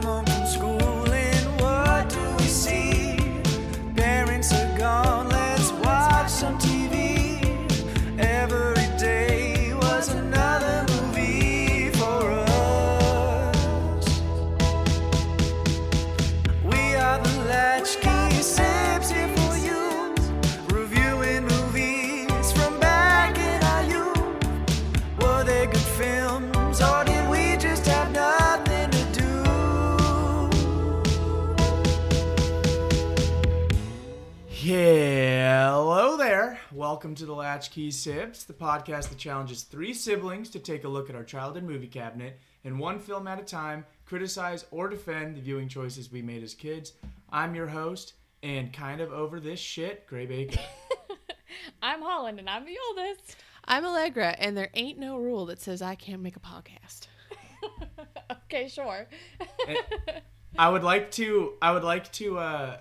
come home Welcome to the Latchkey Sibs, the podcast that challenges three siblings to take a look at our childhood movie cabinet and one film at a time, criticize or defend the viewing choices we made as kids. I'm your host, and kind of over this shit, Gray Baker. I'm Holland and I'm the oldest. I'm Allegra, and there ain't no rule that says I can't make a podcast. Okay, sure. I would like to I would like to uh,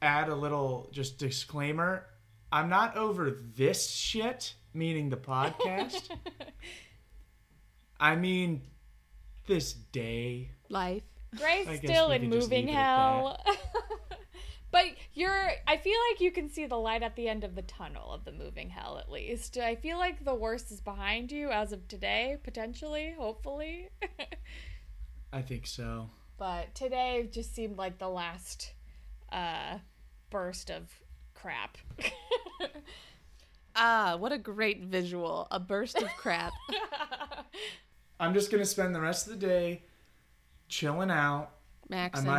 add a little just disclaimer. I'm not over this shit, meaning the podcast. I mean this day. Life. Gray's still we in moving leave it at hell. but you're I feel like you can see the light at the end of the tunnel of the moving hell at least. I feel like the worst is behind you as of today, potentially, hopefully. I think so. but today just seemed like the last uh burst of crap. Ah, what a great visual. A burst of crap. I'm just gonna spend the rest of the day chilling out. Max. I Maxon.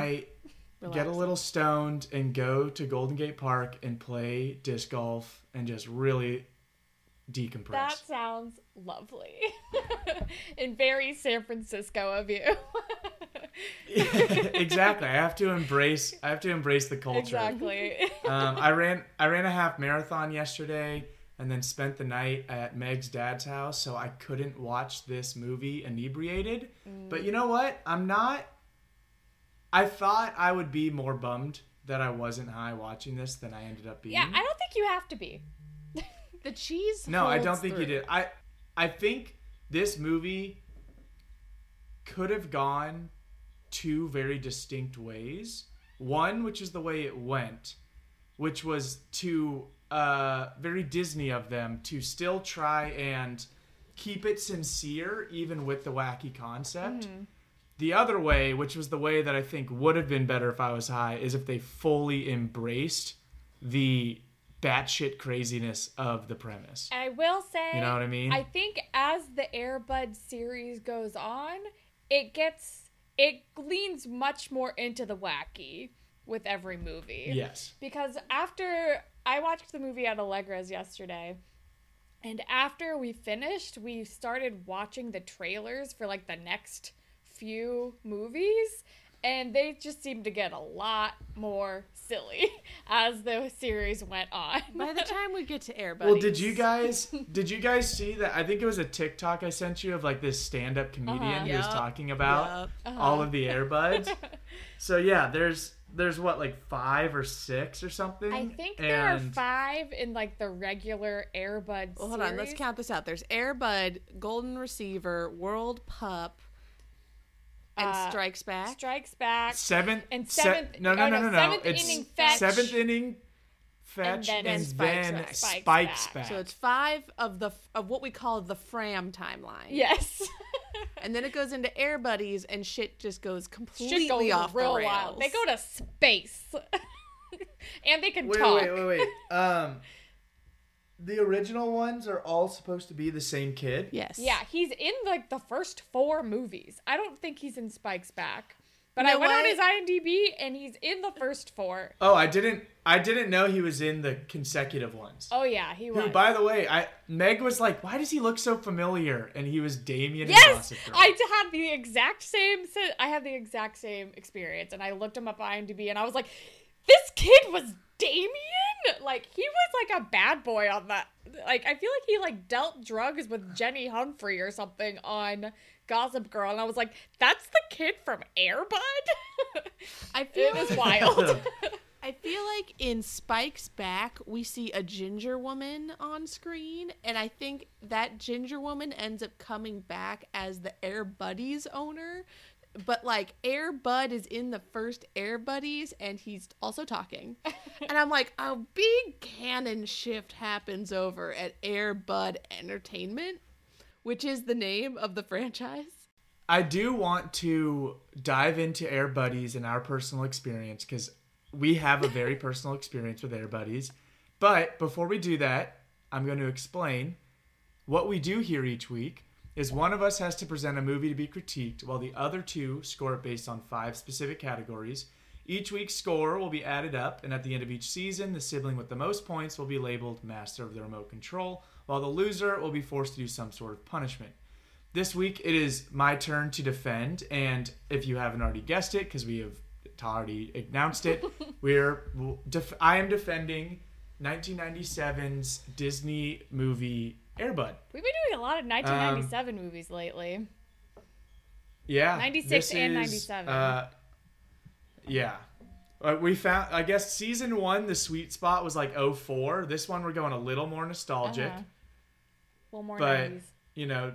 might get a little stoned and go to Golden Gate Park and play disc golf and just really decompress. that sounds lovely. and very San Francisco of you. exactly. I have to embrace. I have to embrace the culture. exactly. Um, I ran. I ran a half marathon yesterday, and then spent the night at Meg's dad's house, so I couldn't watch this movie inebriated. But you know what? I'm not. I thought I would be more bummed that I wasn't high watching this than I ended up being. Yeah, I don't think you have to be. the cheese. No, I don't think you did. I I think this movie could have gone two very distinct ways. One, which is the way it went, which was to uh very Disney of them to still try and keep it sincere even with the wacky concept. The other way, which was the way that I think would have been better if I was high, is if they fully embraced the batshit craziness of the premise. I will say, You know what I mean? I think as the Airbud series goes on, it gets it leans much more into the wacky with every movie. Yes. Because after I watched the movie at Allegra's yesterday, and after we finished, we started watching the trailers for like the next few movies, and they just seemed to get a lot more silly as the series went on. By the time we get to Air Well, did you guys did you guys see that? I think it was a TikTok I sent you of like this stand-up comedian Uh-huh. who was talking about Yup. all of the Airbuds. so yeah, there's there's what like five or six or something. I think there are five in like the regular Airbud. Well, hold on. Let's count this out. There's Airbud, Golden Receiver, World Pup, and Uh, Strikes Back. Strikes Back, seventh and se- seventh- no no oh, no no, no no seventh it's inning fetch. seventh inning fetch then- and and Spikes then Back. spikes, Spikes back. Back. so it's five of the of what we call the Framm timeline. yes, And then it goes into Air Buddies, and shit just goes completely shit goes off real the rails. wild. They go to space, and they can Wait, talk. wait, wait, wait. Um, the original ones are all supposed to be the same kid. Yes. Yeah, he's in like the first four movies. I don't think he's in Spike's Back, but You I know went on his IMDb and he's in the first four. Oh, I didn't. I didn't know he was in the consecutive ones. Oh yeah, he was. Who, by the way, I Meg was like, "Why does he look so familiar?" And he was Damien. in Yes, Gossip Girl. I d- had the exact same. I had the exact same experience, and I looked him up on IMDb, and I was like, "This kid was Damien. Like he was like a bad boy on that. Like I feel like he like dealt drugs with Jenny Humphrey or something on Gossip Girl, and I was like, that's the kid from Airbud. I feel it was wild. I feel like in Spike's back, we see a ginger woman on screen, and I think that ginger woman ends up coming back as the Air Buddies owner. But like Air Bud is in the first Air Buddies and he's also talking. and I'm like, a big canon shift happens over at Air Bud Entertainment, which is the name of the franchise. I do want to dive into Air Buddies and our personal experience because we have a very personal experience with Air Buddies. But before we do that, I'm going to explain what we do here each week is one of us has to present a movie to be critiqued while the other two score it based on five specific categories. Each week's score will be added up, and at the end of each season, the sibling with the most points will be labeled master of the remote control, while the loser will be forced to do some sort of punishment. This week, it is my turn to defend, and if you haven't already guessed it, because we have already announced it, we're def- I am defending 1997's Disney movie Airbud. We've been doing a lot of 1997 movies lately. Yeah, 96 this and is, 97. Uh, yeah, uh, we found. I guess season one, the sweet spot was like 04. This one, we're going a little more nostalgic, Uh-huh. A little more but 90s. you know,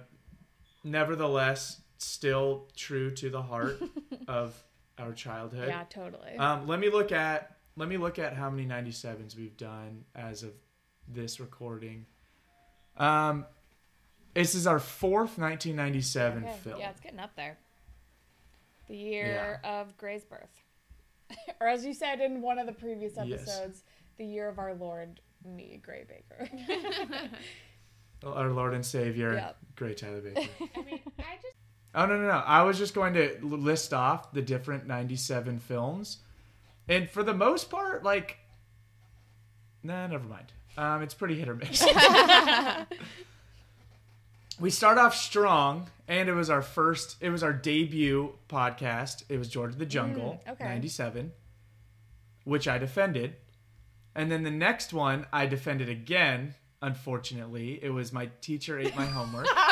nevertheless, still true to the heart of our childhood. Yeah, totally. Um, let me look at let me look at how many 97s we've done as of this recording. Um, this is our fourth 1997 Okay, film. Yeah, it's getting up there. The year of Gray's birth. or as you said in one of the previous Yes. episodes, the year of our Lord, me, Gray Baker. Our Lord and Savior, Yep. great Tyler Baker. I mean, I just Oh no no no! I was just going to list off the different '97 films, and for the most part, like, nah, never mind. Um, it's pretty hit or miss. we start off strong, and it was our first. It was our debut podcast. It was George of the Jungle, Mm, okay. '97, which I defended, and then the next one I defended again. Unfortunately, it was my teacher ate my homework. All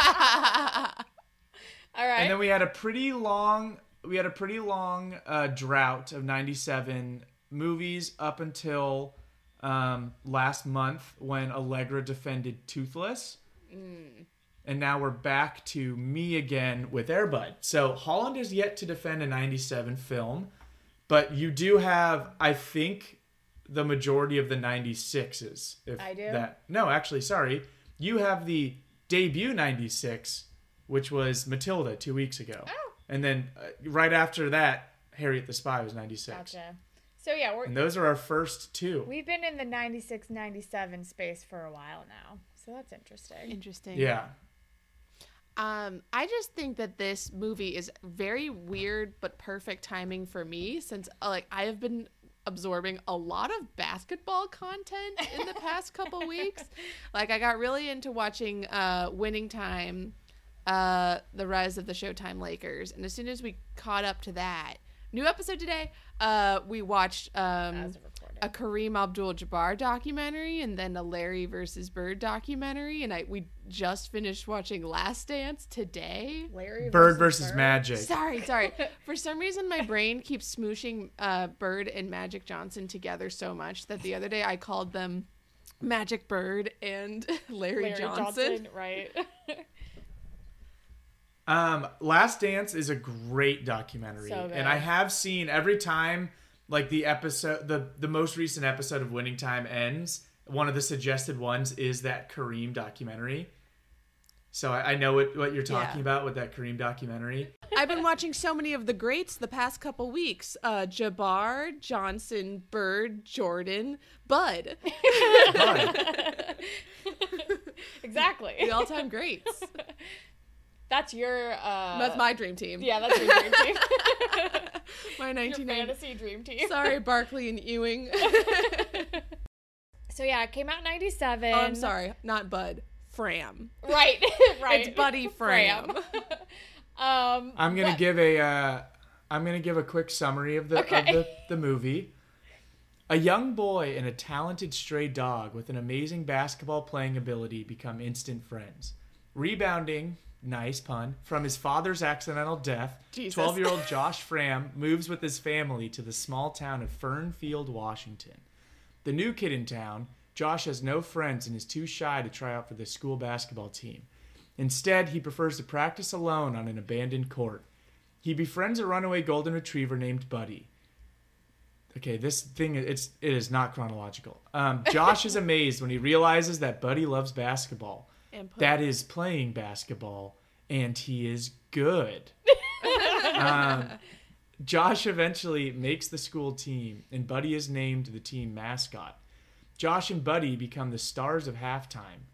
right. And then we had a pretty long we had a pretty long uh, drought of 97 movies up until um, last month when Allegra defended Toothless. And now we're back to me again with Airbud. So Holland is yet to defend a 97 film, but you do have, I think, the majority of the 96s. If I do? That, no, actually, sorry. You have the debut 96, which was Matilda two weeks ago. Oh. And then uh, right after that, Harriet the Spy was 96. gotcha. So yeah, we're And those are our first two. we've been in the 96 97 space for a while now. So that's interesting. interesting. yeah. Um, I just think that this movie is very weird but perfect timing for me since uh, like I have been absorbing a lot of basketball content in the past couple weeks. Like I got really into watching uh Winning Time, uh The Rise of the Showtime Lakers, and as soon as we caught up to that, new episode today, uh we watched um As a Kareem Abdul-Jabbar documentary and then a Larry versus Bird documentary and I we just finished watching Last Dance today. Larry Bird versus Magic. Sorry, sorry. For some reason my brain keeps smooshing uh, Bird and Magic Johnson together so much that the other day I called them Magic Bird and Larry, Larry Johnson. Johnson, right? Um, Last Dance is a great documentary, So good. and I have seen every time like the episode, the the most recent episode of Winning Time ends. One of the suggested ones is that Kareem documentary. So I, I know what, what you're talking Yeah. about with that Kareem documentary. I've been watching so many of the greats the past couple weeks. Uh, Jabbar, Johnson, Bird, Jordan, Bud. But exactly. The all-time greats. That's your uh That's my dream team. Yeah, that's your dream team. My your 1990. fantasy dream team. Sorry, Barkley and Ewing. So yeah, it came out in 97. oh, I'm sorry, not Bud. Framm. Right, right. It's Buddy Framm. um I'm gonna but- give a uh, I'm gonna give a quick summary of the Okay. of the, the movie. A young boy and a talented stray dog with an amazing basketball playing ability become instant friends. Rebounding, nice pun, from his father's accidental death, 12 year old Josh Framm moves with his family to the small town of Fernfield, Washington. The new kid in town, Josh has no friends and is too shy to try out for the school basketball team. Instead, he prefers to practice alone on an abandoned court. He befriends a runaway golden retriever named Buddy. Okay, this thing it's it is not chronological. Um, Josh is amazed when he realizes that Buddy loves basketball. That is playing basketball, and he is good. um, Josh eventually makes the school team, and Buddy is named the team mascot. Josh and Buddy become the stars of halftime.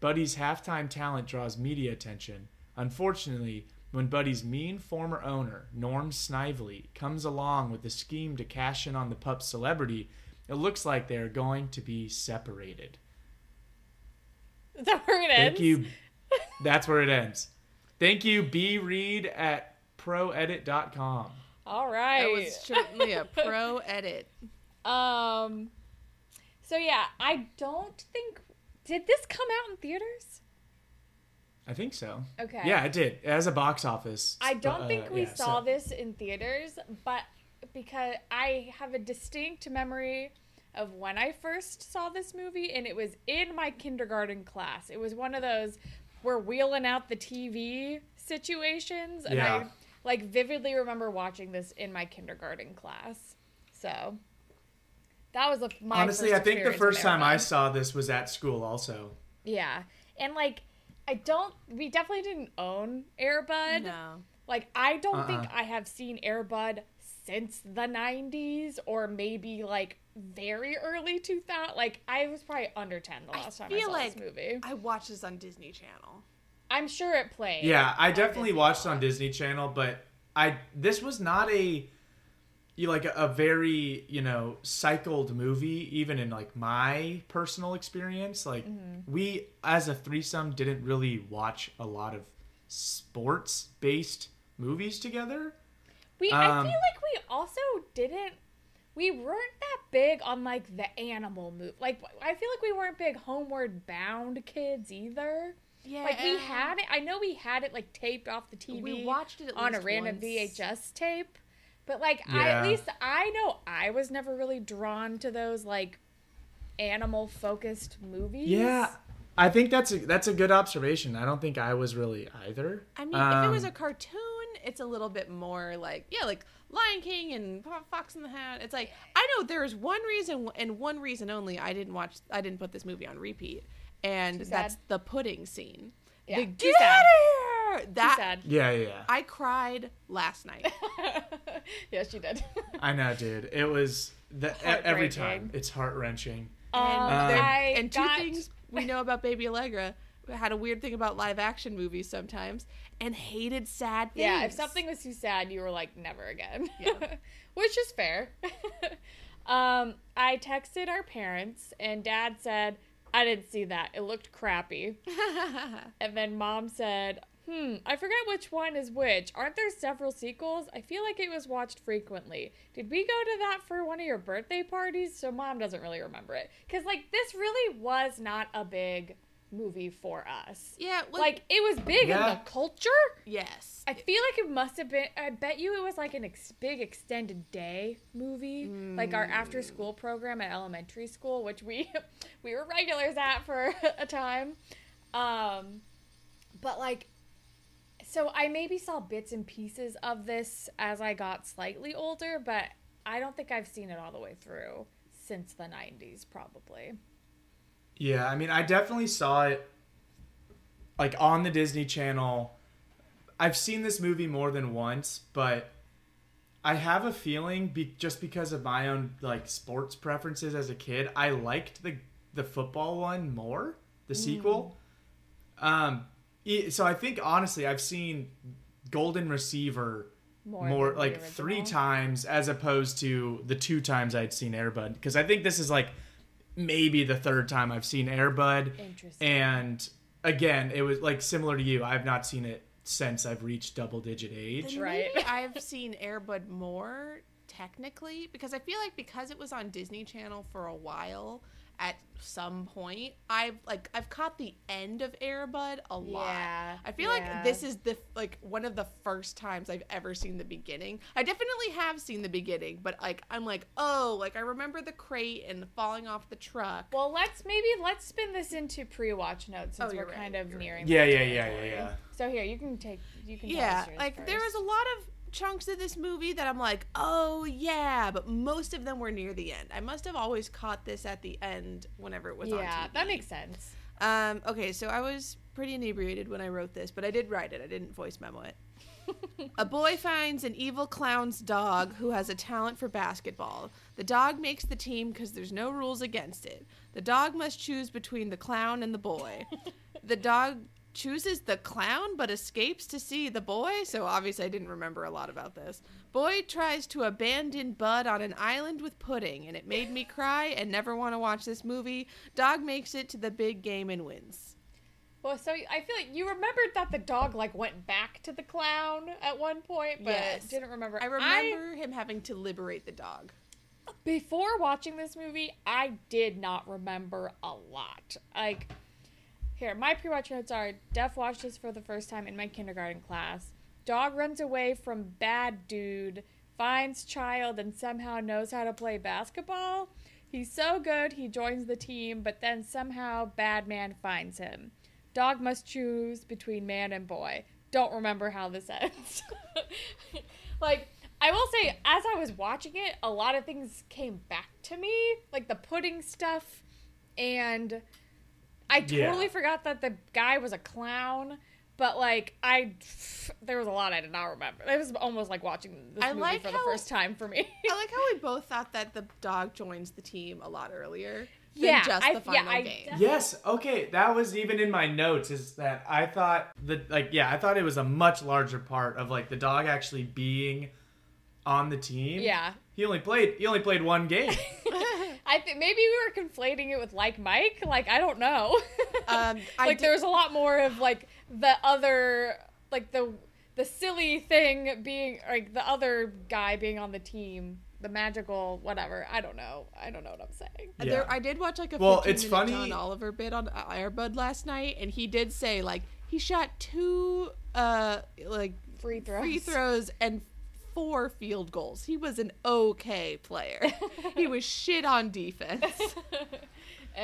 Buddy's halftime talent draws media attention. Unfortunately, when Buddy's mean former owner, Norm Snively, comes along with a scheme to cash in on the pup's celebrity, it looks like they are going to be separated. Is that where it ends? Thank you. That's where it ends. Thank you, B Reed at proedit.com. All right. that was certainly a pro edit. Um. So yeah, I don't think did this come out in theaters? I think so. Okay. Yeah, it did. As a box office. I don't uh, think we yeah, saw so- this in theaters, but because I have a distinct memory of when I first saw this movie, and it was in my kindergarten class. It was one of those we're wheeling out the TV situations, and Yeah. I like vividly remember watching this in my kindergarten class. So that was a, my Honestly, first I think the first time I saw this was at school also. yeah, and like I don't, we definitely didn't own Airbud. No. Like I don't uh-uh. think Uh-uh. I have seen Airbud since the 90s or maybe like very early 2000 like I was probably under 10 the I last time I saw like this movie. I watched this on Disney Channel. I'm sure it played. Yeah, I definitely Disney watched Plus. on Disney Channel, but I this was not a you like a, a very you know cycled movie even in like my personal experience like Mm-hmm. we as a threesome didn't really watch a lot of sports based movies together We I Um, feel like we also didn't we weren't that big on like the animal move. Like I feel like we weren't big homeward bound kids either. Yeah. Like we had it. I know we had it like taped off the TV. We watched it at on a random once. VHS tape. But like I at least I know I was never really drawn to those like animal focused movies. yeah i think that's a that's a good observation i don't think i was really either I mean, if it was a Um, cartoon, it's a little bit more like yeah, like Lion King and Fox in the Hat. It's like I know there's one reason and one reason only I didn't watch. I didn't put this movie on repeat, and that's the pudding scene. Yeah, The, get sad. out of here! That sad. yeah yeah yeah I cried last night. yes, you did. i know dude it was the, e- every time it's heart-wrenching Um, And, there- and two got- things we know about Baby Allegra had a weird thing about live action movies sometimes and hated sad things. Yeah, if something was too sad, you were like, never again. Yeah. Which is fair. um, I texted our parents, and dad said, I didn't see that. It looked crappy. And then mom said, Hmm, I forget which one is which. Aren't there several sequels? I feel like it was watched frequently. Did we go to that for one of your birthday parties? So mom doesn't really remember it. Because, like, this really was not a big movie for us. yeah, Like, it was big in the culture. yes, I feel like it must have been. I bet you it was like an ex- big extended day movie, like our after school program at elementary school, which we we were regulars at for a time. Um, but like, so I maybe saw bits and pieces of this as I got slightly older, but I don't think I've seen it all the way through since the '90s, probably. Yeah, I mean, I definitely saw it like on the Disney Channel. I've seen this movie more than once, but I have a feeling be- just because of my own like sports preferences as a kid, I liked the the football one more, the sequel. Um so I think honestly, I've seen Golden Receiver More, more, like three times as opposed to the two times I'd seen Airbud because I think this is like maybe the third time I've seen Airbud Interesting. and again it was like similar to you I've not seen it since I've reached double digit age Then Right. I've seen Airbud more technically because I feel like because it was on Disney Channel for a while. At some point, I've like I've caught the end of Airbud a lot. Yeah, I feel yeah. like this is the like one of the first times I've ever seen the beginning. I definitely have seen the beginning, but like I'm like, oh, like I remember the crate and falling off the truck. Well, let's maybe let's spin this into pre-watch notes since Oh, we're you're kind of you're nearing. right. yeah yeah yeah yeah yeah So here, you can take you can. tell yeah us yours like there was a lot of chunks of this movie that I'm like, oh yeah, but most of them were near the end. I must have always caught this at the end whenever it was on yeah, that makes sense. Um, okay, so I was pretty inebriated when I wrote this, but I did write it. I didn't voice memo it. a boy finds an evil clown's dog who has a talent for basketball. The dog makes the team because there's no rules against it. The dog must choose between the clown and the boy. the dog chooses the clown but escapes to see the boy, so obviously I didn't remember a lot about this. Boy tries to abandon Bud on an island with pudding, and it made me cry and never want to watch this movie. Dog makes it to the big game and wins. Well, so I feel like you remembered that the dog like went back to the clown at one point, but Yes. didn't remember. I remember him having to liberate the dog. before watching this movie, I did not remember a lot. Like, here, my pre-watch notes are: Def watched this for the first time in my kindergarten class. Dog runs away from bad dude, finds child, and somehow knows how to play basketball. He's so good, he joins the team, but then somehow bad man finds him. Dog must choose between man and boy. Don't remember how this ends. like, I will say, as I was watching it, a lot of things came back to me, like the pudding stuff, and I Yeah. totally forgot that the guy was a clown. But like, I there was a lot I did not remember. It was almost like watching this I movie like for the how- first time for me. I like how we both thought that the dog joins the team a lot earlier than Yeah, just I- the yeah, final I game. def- Yes. Okay. That was even in my notes. Is that I thought the like yeah I thought it was a much larger part of like the dog actually being on the team. yeah, He only played he only played one game. I think maybe we were conflating it with like Mike. Like I don't know. Um, like did- there was a lot more of like the other like the the silly thing being like the other guy being on the team the magical whatever i don't know i don't know what i'm saying Yeah. There, I did watch like a Well, 15 it's minute funny- John Oliver bit on Airbud last night, and he did say like he shot two uh like free throws free throws and four field goals. He was an okay player. he was shit on defense.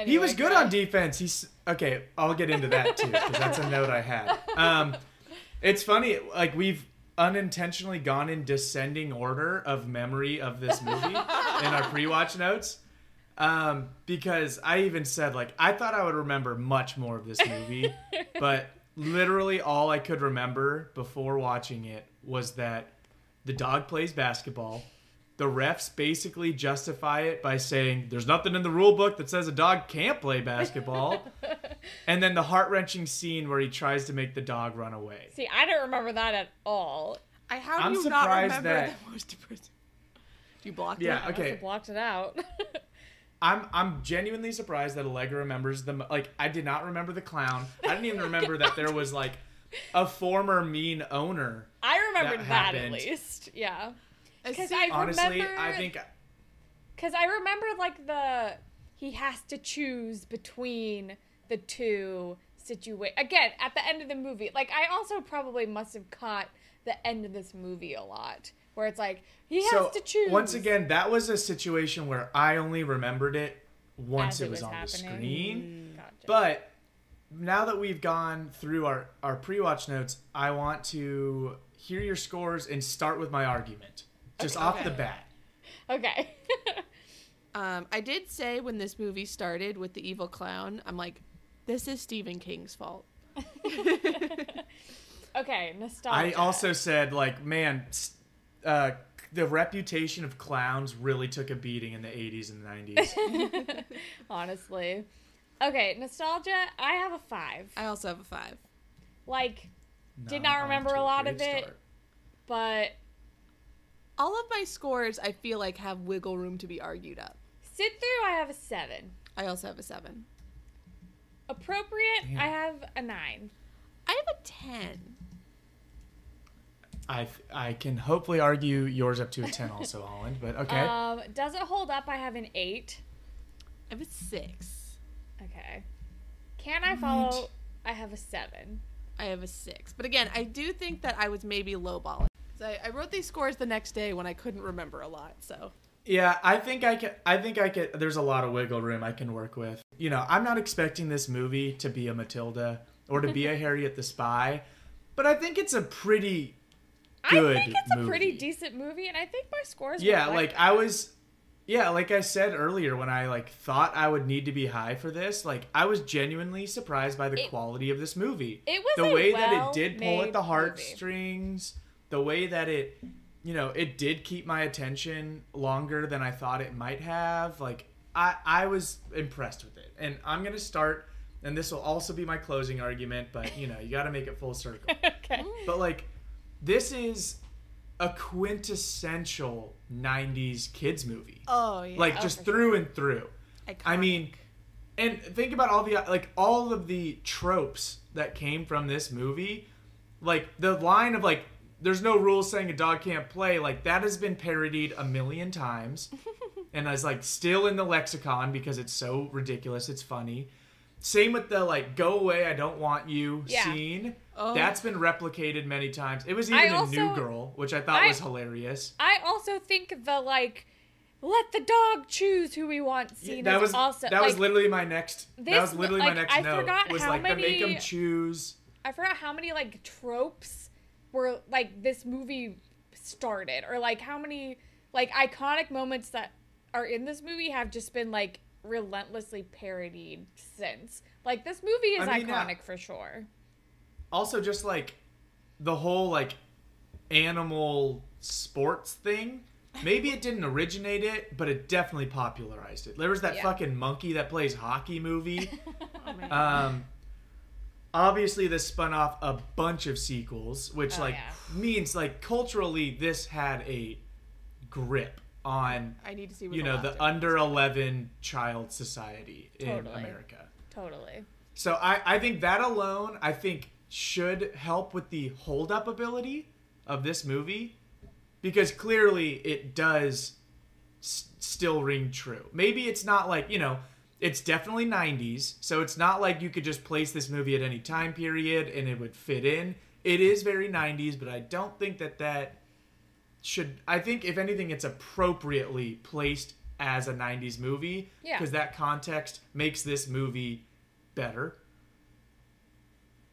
He was good on defense. He's okay. I'll get into that too because that's a note I had. Um, it's funny. Like we've unintentionally gone in descending order of memory of this movie in our pre-watch notes. Um, because I even said like I thought I would remember much more of this movie, but literally all I could remember before watching it was that the dog plays basketball. The refs basically justify it by saying there's nothing in the rule book that says a dog can't play basketball. and then the heart wrenching scene where he tries to make the dog run away. see i don't remember that at all I how do I'm you not remember that- the most depressing? You blocked Yeah, it. I okay. have blocked it out I'm I'm genuinely surprised that Allegra remembers them. Like I did not remember the clown. I didn't even remember that there was like a former mean owner. i remembered That that, at least yeah because i Honestly, remember I think Because I remember like the he has to choose between the two situa again at the end of the movie. Like I also probably must have caught the end of this movie a lot, where it's like he has so to choose. once again that was a situation where I only remembered it once As it it was, was on happening. the screen. Gotcha. But now that we've gone through our, our pre-watch notes, I want to hear your scores and start with my argument. Just off the bat. okay, Um, I did say when this movie started with the evil clown, I'm like, this is Stephen King's fault. okay, nostalgia. I also said, like, man, uh, the reputation of clowns really took a beating in the 80s and 90s. honestly. Okay, nostalgia. I have a five. I also have a five. Like, did not off remember a lot of it. start. but All of my scores, I feel like, have wiggle room to be argued up. sit through. I have a seven. I also have a seven. Appropriate. Damn. I have a nine. I have a ten. I, I can hopefully argue yours up to a 10 also, Holland, but okay. Um, does it hold up? I have an eight. I have a six. Okay. Can I follow? I have a seven. I have a six. But again, I do think that I was maybe lowballing. 'Cause I, I wrote these scores the next day when I couldn't remember a lot. So Yeah, I think I can. I think I can. There's a lot of wiggle room I can work with. You know, I'm not expecting this movie to be a Matilda or to be a Harriet the Spy, but I think it's a pretty good I think it's a pretty decent movie, and I think my scores. Yeah, reflect like it. I was yeah, like I said earlier when I like thought I would need to be high for this, like I was genuinely surprised by the It- quality of this movie. It was the way that it did pull at the heartstrings, the way that it you know, it did keep my attention longer than I thought it might have. Like I I was impressed with it. And I'm going to start and this will also be my closing argument, but you know, you got to make it full circle. okay. But like, this is a quintessential '90s kids movie. Oh yeah. like Oh, just through and through. I mean, and think about all the like all of the tropes that came from this movie. Like the line of like, "There's no rules saying a dog can't play." Like that has been parodied a million times, and is like still in the lexicon because it's so ridiculous. It's funny. Same with the like "Go away, I don't want you" Yeah. scene. Oh. That's been replicated many times. It was even I in also- New Girl, which I thought I- was hilarious. I also think the like, let the dog choose who we want scene that is was also that was literally my next. this- that was literally my next I note. forgot was how like the make many- them choose. I forgot how many like tropes were like this movie started, or like how many like iconic moments that are in this movie have just been like relentlessly parodied since. Like this movie is I mean, yeah. iconic for sure. Also, just like the whole like animal sports thing. Maybe it didn't originate it, but it definitely popularized it. There was that Yeah. fucking monkey that plays hockey movie. Oh, man. Um, obviously, this spun off a bunch of sequels, which Oh, like yeah. means like culturally, this had a grip on I need to see. What you know the under 11 child society in Totally. America. Totally. So I, I think that alone, I think, should help with the hold up ability of this movie because clearly it does s- still ring true. Maybe it's not like, you know, it's definitely 90s, so it's not like you could just place this movie at any time period and it would fit in. It is very 90s, but I don't think that that should I think if anything it's appropriately placed as a 90s movie Yeah. because that context makes this movie better.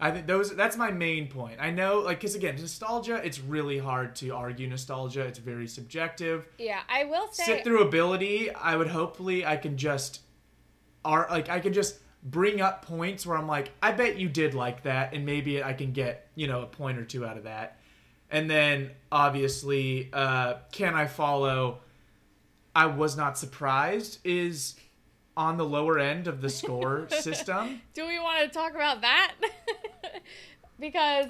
I think those that's my main point. I know like cuz again, nostalgia, it's really hard to argue nostalgia. It's very subjective. Yeah, I will say Sit through ability, I would hopefully I can just are like I can just bring up points where I'm like, I bet you did like that and maybe I can get, you know, a point or two out of that. And then obviously, uh can I follow I was not surprised is on the lower end of the score system. Do we want to talk about that? because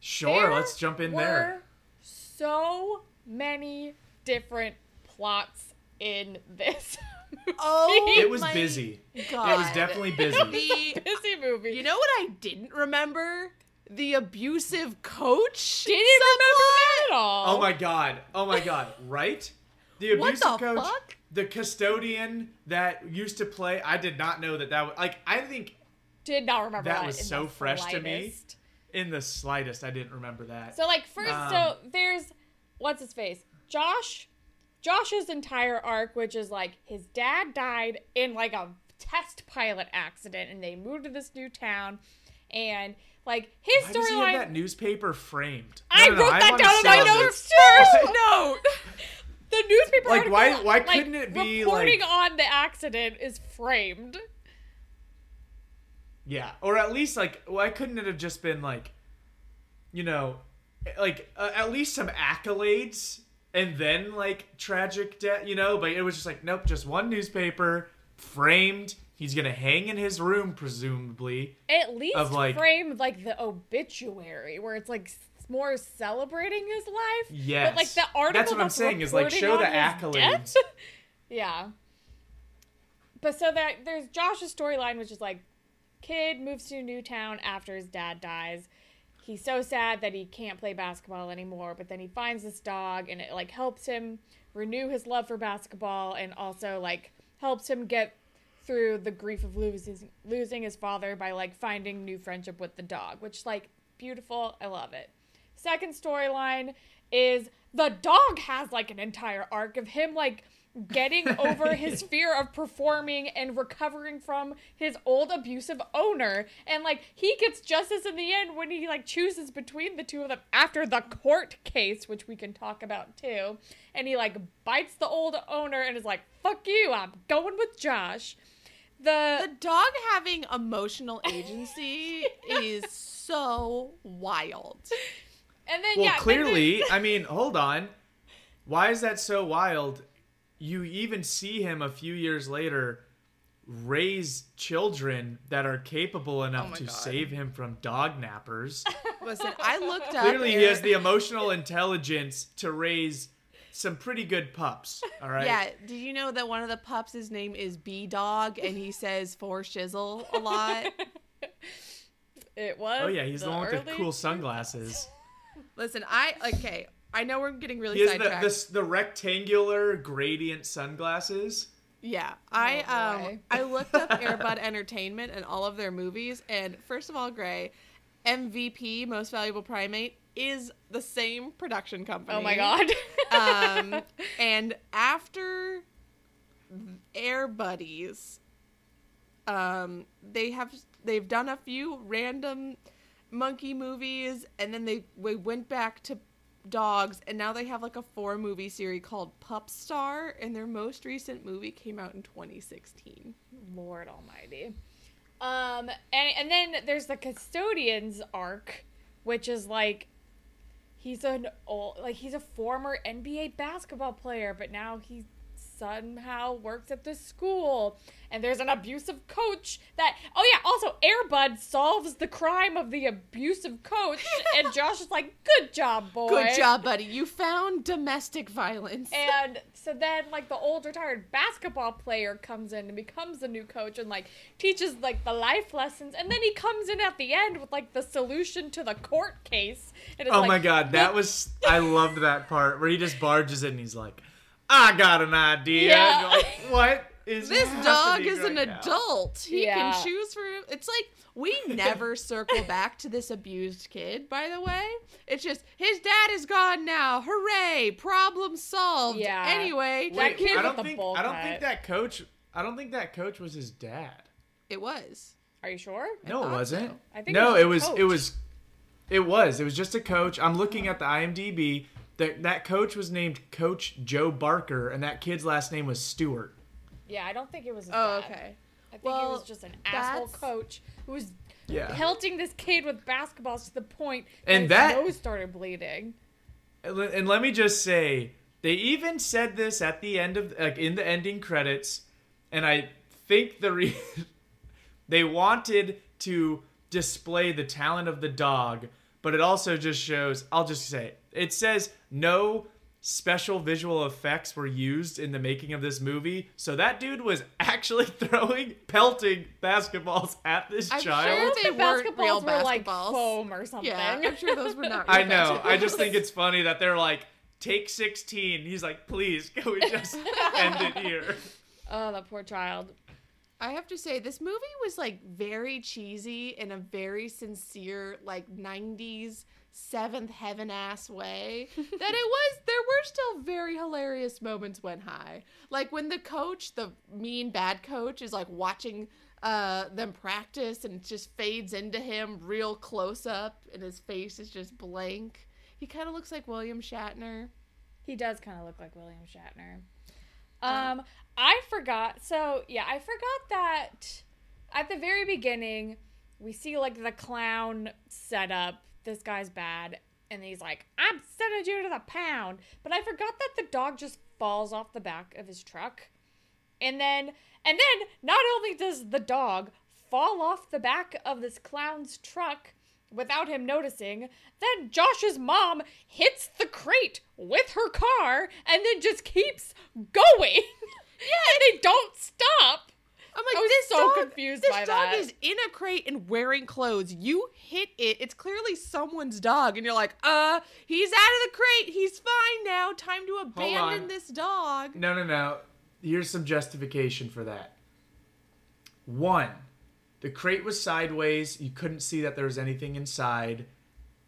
Sure, there let's jump in were there. so many different plots in this. Oh, It was my busy. God. It was definitely busy. The, busy movie. you know what I didn't remember? The abusive coach. didn't remember that at all. Oh my god. Oh my god. Right? The abusive What abusive the coach, fuck? The custodian that used to play. I did not know that that was like. I think Did not remember That that. was so fresh to me. in the slightest, I didn't remember that. So like first, Um, so there's what's his face, Josh. Josh's entire arc, which is like his dad died in like a test pilot accident, and they moved to this new town, and like his storyline. that newspaper framed? I No, no, no, wrote that wanna down in my notes first. note. The newspaper Like, why- why like, couldn't it be, reporting like- on the accident is framed? Yeah, or at least like, why couldn't it have just been like, you know, like uh, at least some accolades and then like tragic death, you know? But it was just like, nope, just one newspaper framed. He's gonna hang in his room, presumably. At least Of, like- framed like the obituary, where it's like more celebrating his life. Yes, But like the article That's what I'm saying. Is like show the accolades. yeah. But so that there's Josh's storyline, which is like, kid moves to a new town after his dad dies. He's so sad that he can't play basketball anymore, but then he finds this dog and it like helps him renew his love for basketball and also like helps him get through the grief of losing losing his father by like finding new friendship with the dog, which like beautiful. I love it. Second storyline is the dog has like an entire arc of him like getting over his fear of performing and recovering from his old abusive owner. And like he gets justice in the end when he like chooses between the two of them after the court case which we can talk about too. And he like bites the old owner and is like fuck you i'm going with josh. The, The dog having emotional agency is so wild. And then Well, yeah then clearly, I mean, hold on. Why is that so wild? You even see him a few years later raise children that are capable oh enough Oh to God. save him from dog nappers. Listen, I looked up. Clearly, he has the emotional intelligence to raise some pretty good pups. All right. Yeah, did you know that one of the pups' his name is B Dog and he says for shizzle a lot? it was Oh yeah, he's the, one with the cool sunglasses. Listen, I okay. I know we're getting really He has the, sidetracked. the the rectangular gradient sunglasses. Yeah, I Oh, um I looked up Airbud Entertainment and all of their movies, and first of all, Gray, MVP Most Valuable Primate is the same production company. oh my god um, and after Air Buddies, um, they have they've done a few random monkey movies, and then they we went back to dogs, and now they have like a four movie series called Pup Star, and their most recent movie came out in 2016. Lord Almighty. Um, and and then there's the custodians arc, which is like he's an old like he's a former NBA basketball player, but now he somehow works at the school. And there's an abusive coach that oh yeah, also Airbud solves the crime of the abusive coach, and Josh is like, Good job, boy. Good job, buddy. You found domestic violence. And so then, like, the old retired basketball player comes in and becomes the new coach and, like, teaches, like, the life lessons. And then he comes in at the end with, like, the solution to the court case. And it's Oh like, my god, that was I loved that part where he just barges in and he's like, I got an idea. Yeah. Like, what is this dog happening is an right now?" adult. He Yeah. can choose for it's like we never circle back to this abused kid, by the way. It's just his dad is gone now. Hooray! Problem solved. Yeah. Anyway, That kid I don't the think bowl I don't cut. think that coach I don't think that coach was his dad. it was. Are you sure? No, it wasn't. so. I think no, it it was was it was it was. It was just a coach. I'm looking at the IMDb. That that coach was named Coach Joe Barker, and that kid's last name was Stewart. Yeah, I don't think it was his Oh, dad. okay. I think Well, it was just an asshole coach who was Yeah. pelting this kid with basketballs to the point And that his that- nose started bleeding. And and let me just say, they even said this at the end of like in the ending credits, and I think the re- they wanted to display the talent of the dog, but it also just shows. I'll just say it, it says no special visual effects were used in the making of this movie, so that dude was actually throwing pelting basketballs at this child. I'm child. sure I they the weren't basketballs real were like foam or something. Yeah, I'm sure those were not. I know. I just think it's funny that they're like, take 16. He's like, please, can we just end it here? Oh, that poor child. I have to say, this movie was like very cheesy in a very sincere, like 90s seventh heaven ass way. that it was, there were still very hilarious moments when high. Like when the coach, the mean bad coach, is like watching uh them practice and just fades into him real close up and his face is just blank. He kind of looks like William Shatner. He does kind of look like William Shatner. Um, I forgot. So yeah, I forgot that at the very beginning we see like the clown setup. This guy's bad, and he's like, "I'm sending you to the pound." But I forgot that the dog just falls off the back of his truck, and then and then not only does the dog fall off the back of this clown's truck without him noticing, then Josh's mom hits the crate with her car and then just keeps going. yeah, and they don't stop. I'm like, I was this so dog, confused this by dog that. is in a crate and wearing clothes. You hit it. It's clearly someone's dog, and you're like, uh, he's out of the crate. He's fine now. Time to abandon this dog. No, no, no. Here's some justification for that. One, the crate was sideways. You couldn't see that there was anything inside.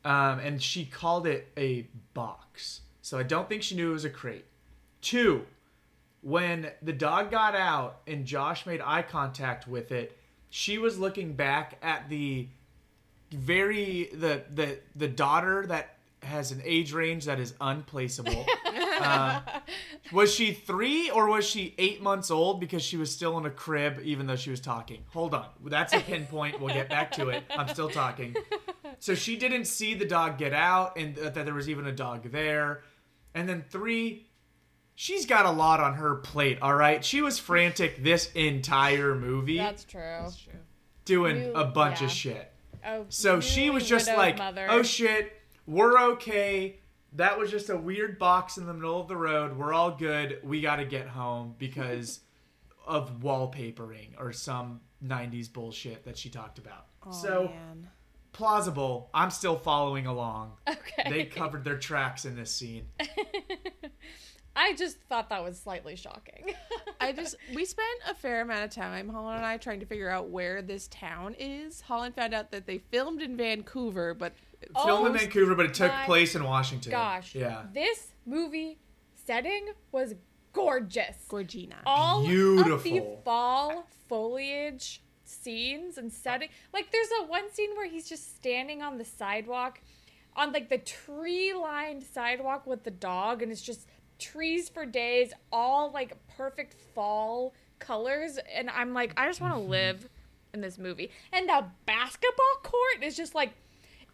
um, and she called it a box. So I don't think she knew it was a crate. Two, when the dog got out and Josh made eye contact with it, she was looking back at the very the the the daughter that has an age range that is unplaceable. uh, was she three or was she eight months old because she was still in a crib even though she was talking? Hold on, that's a pinpoint. We'll get back to it. I'm still talking. So she didn't see the dog get out and that there was even a dog there. And then three, she's got a lot on her plate. All right, she was frantic this entire movie, That's true. That's true. doing You- a bunch of shit. Oh, So she was just like, mother. "Oh shit, we're okay. That was just a weird box in the middle of the road. We're all good. We got to get home because of wallpapering or some 90s bullshit that she talked about." Oh, so man. plausible. I'm still following along. Okay. They covered their tracks in this scene. I just thought that was slightly shocking. I just we spent a fair amount of time, Holland and I, trying to figure out where this town is. Holland found out that they filmed in Vancouver, but oh Filmed in Oh Vancouver, but it took place in Washington. Gosh. Yeah. This movie setting was gorgeous. Gorgina. All of the Beautiful. fall foliage scenes and setting. Like there's a one scene where he's just standing on the sidewalk on like the tree lined sidewalk with the dog and it's just trees for days, all like perfect fall colors and I'm like I just want to Mm-hmm. live in this movie. And the basketball court is just like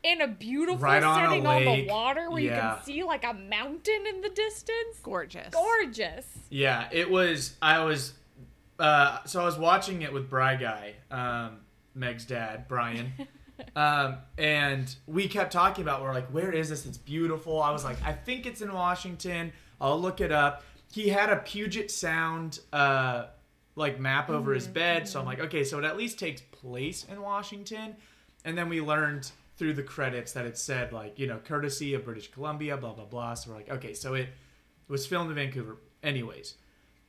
in a beautiful Right on a setting on the water where you can see like a mountain in the distance. Gorgeous. Gorgeous. Yeah, it was. I was. Uh, so I was watching it with Bry Guy, um, Meg's dad, Brian, um, and we kept talking about. We're like, "Where is this? It's beautiful." I was like, "I think it's in Washington. I'll look it up." He had a Puget Sound uh, like map over his bed, so I'm like, "Okay, so it at least takes place in Washington." And then we learned through the credits that it said like, you know, courtesy of British Columbia, blah blah blah. So we're like, okay, so it was filmed in Vancouver. Anyways,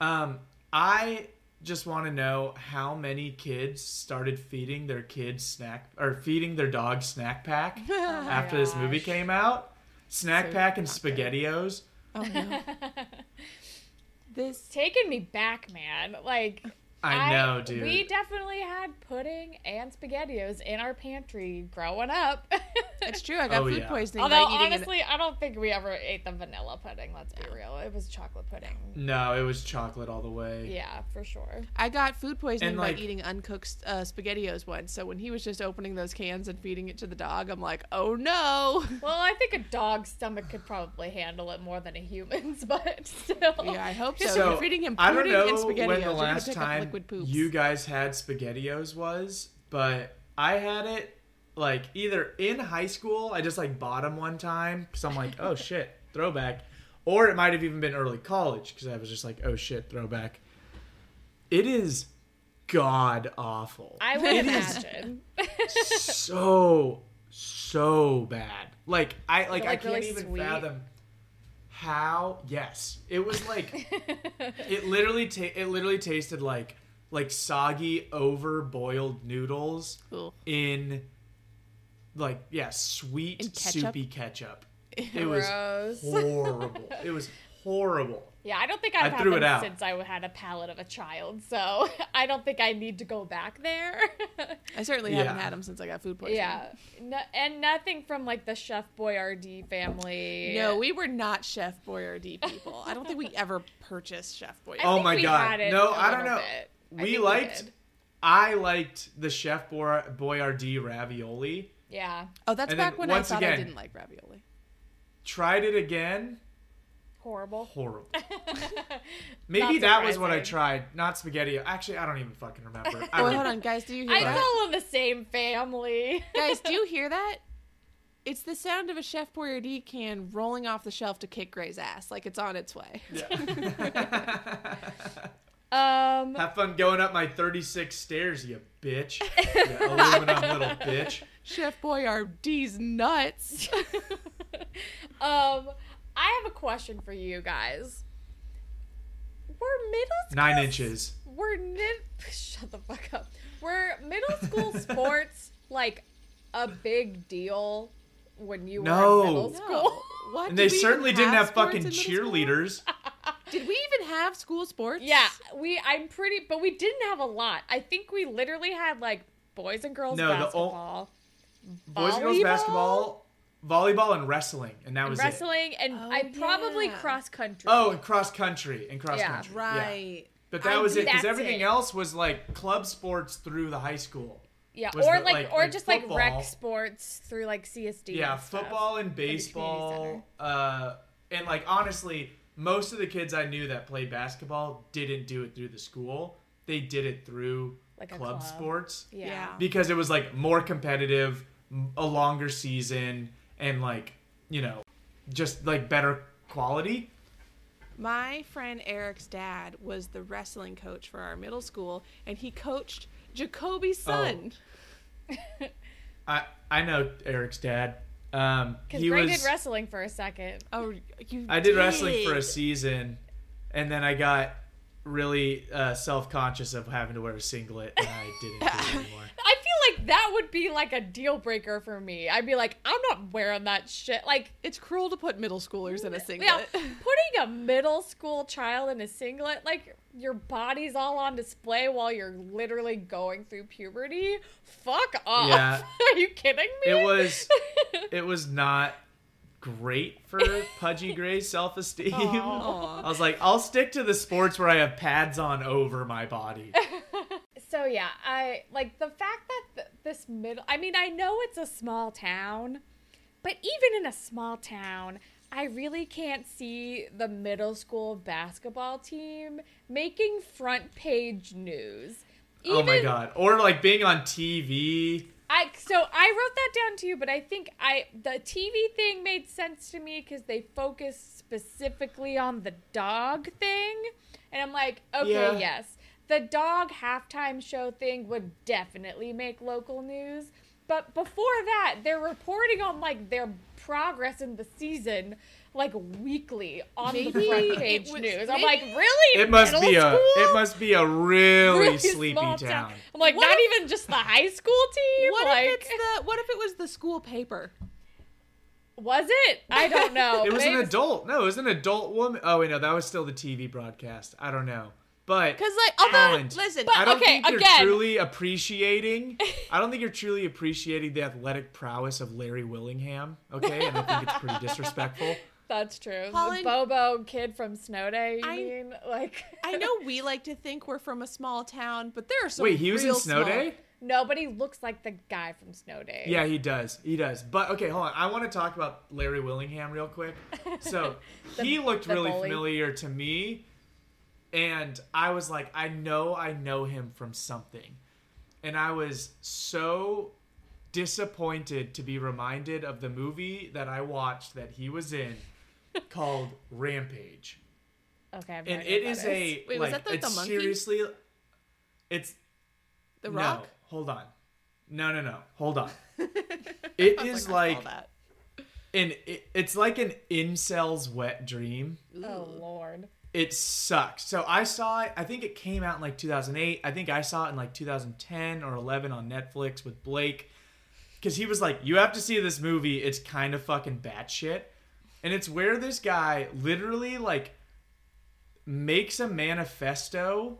um, I just want to know how many kids started feeding their kids snack or feeding their dog snack pack after this movie came out. Snack So pack and spaghettios. Oh no. this taking me back, man. Like I know, dude. We definitely had pudding and spaghettios in our pantry growing up. it's true. I got Oh, food yeah. poisoning Although by eating an- honestly, I don't think we ever ate the vanilla pudding. Let's be real. It was chocolate pudding. no, it was chocolate all the way. Yeah, for sure. I got food poisoning And, by like- eating uncooked uh, spaghettios once. So when he was just opening those cans and feeding it to the dog, I'm like, oh no. Well, I think a dog's stomach could probably handle it more than a human's, but still. Yeah, I hope so. So You're feeding him I don't pudding know and spaghettios. when the last time liquid poops. you guys had spaghettios was, but I had it like either in high school. I just like bought them one time because I'm like, oh shit, throwback, or it might have even been early college because I was just like, oh shit, throwback. It is god awful. I would It is imagine. so so bad. Like I like, I can't really even sweet? fathom how. Yes, it was like it literally ta- it literally tasted like like soggy over boiled noodles in like yeah sweet ketchup? soupy ketchup. It was horrible. it was horrible. Yeah, I don't think I I've had threw them it out. since I had a palate of a child, so I don't think I need to go back there. I certainly Yeah. haven't had them since I got food poisoning. yeah, no, and nothing from like the Chef Boyardee family. No, we were not Chef Boyardee people. I don't think we ever purchased Chef Boyardee. I Oh my we God. had it No, a I don't know. bit. We think liked- did. I liked the Chef Boyardee ravioli. Yeah, oh, that's and back when I once thought I didn't like ravioli. Tried it again. Horrible. Horrible. Maybe Not that was what I tried, not spaghetti. Actually, I don't even fucking remember. I Oh, don't- hold on, guys. Do you hear I that? follow the same family. guys, do you hear that? It's the sound of a Chef Boyardee can rolling off the shelf to kick Gray's ass, like it's on its way. Um, Have fun going up my 36 stairs, you bitch. You aluminum little bitch. Chef Boyardee's nuts. um, I have a question for you guys. Were middle school Nine inches. Were mid shut the fuck up. Were middle school sports like a big deal when you No. were in middle No. school. What? And Did they we even certainly didn't have sports fucking in middle school? cheerleaders. Did we even have school sports? Yeah, we. I'm pretty, but we didn't have a lot. I think we literally had like boys and girls No, the ol- basketball, Boys and girls basketball, volleyball, and wrestling, and that and was wrestling, and Oh, I probably yeah. cross country. Oh, and cross country, and cross Yeah. country. yeah. Right. But that I- was it because everything it. else was like club sports through the high school. yeah, was or the, like, like- or like just like rec sports through like CSD. yeah, and stuff. football and baseball. Uh, and like honestly, most of the kids I knew that played basketball didn't do it through the school. They did it through Like club, club. sports Yeah. Yeah. because it was like more competitive, a longer season, and like you know, just like better quality. My friend Eric's dad was the wrestling coach for our middle school, and he coached Jacoby's Oh. son. I I know Eric's dad. Um, Because he Gray was. did wrestling for a second. Oh, you. I did wrestling for a season, and then I got really uh, self conscious of having to wear a singlet, and I didn't do it anymore. I feel like that would be like a deal breaker for me. I'd be like, I'm not wearing that shit. Like, It's cruel to put middle schoolers in a yeah, singlet. putting a middle school child in a singlet, like your body's all on display while you're literally going through puberty. Fuck off. Yeah. Are you kidding me? It was it was not great for Pudgy Gray's self esteem. Aw. I was like, I'll stick to the sports where I have pads on over my body. so yeah, I like the fact that th- this middle. I mean, I know it's a small town, but even in a small town, I really can't see the middle school basketball team making front page news. oh my god! Or like being on TV. I so I wrote that down too, but I think I the TV thing made sense to me because they focused specifically on the dog thing, and I'm like, okay, Yeah. yes, the dog halftime show thing would definitely make local news. But before that, they're reporting on like their progress in the season, like weekly on Maybe the front it page was- news. I'm like, really? It must Middle be a it must be a really, Really sleepy small town. I'm like, What not if- even just the high school team. What like, if it's the? What if it was the school paper? Was it? I don't know. It was Maybe an adult. No, it was an adult woman. Oh wait, no, that was still the TV broadcast. I don't know, but Because like, although Talent. listen, But- I don't okay, think you're again. truly appreciating. I don't think you're truly appreciating the athletic prowess of Larry Willingham. Okay, and I think it's pretty disrespectful. That's true. Holland- the Bobo kid from Snow Day, you I- mean? Like I know we like to think we're from a small town, but there are some. Wait, he was in Snow small- Day. nobody looks like the guy from Snow Day. Yeah, he does. He does. But okay, hold on. I want to talk about Larry Willingham real quick. So The- he looked really bully. familiar to me, and I was like, I know I know him from something, and I was so disappointed to be reminded of the movie that I watched that he was in called Rampage. Okay. I have and it it what is that a Wait, was that the- it's the monkey? seriously it's The no, Rock. hold on. No, no, no. Hold on. I It was is like that. an it, it's like an incel's wet dream. Oh lord. It sucks. So I saw it. I think it came out in like 2008. I think I saw it in like 2010 or 11 on Netflix with Blake, because he was like, "You have to see this movie. It's kind of fucking batshit." And it's where this guy literally like makes a manifesto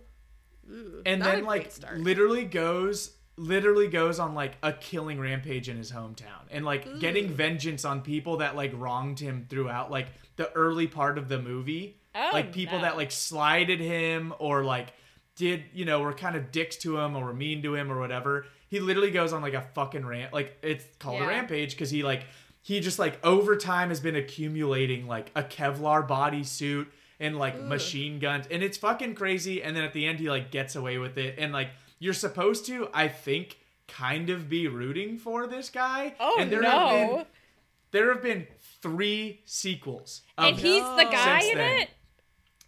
Ooh, and then like literally goes literally goes on like a killing rampage in his hometown and like getting vengeance on people that like wronged him throughout like the early part of the movie. Oh, like people no. that like slighted him or like did you know were kind of dicks to him or were mean to him or whatever. He literally goes on like a fucking rant like it's called a rampage because he like he just like over time has been accumulating like a kevlar bodysuit and like machine guns and it's fucking crazy and then at the end he like gets away with it and like you're supposed to i think kind of be rooting for this guy Oh and there no. have been there have been three sequels of and he's the guy in then. it.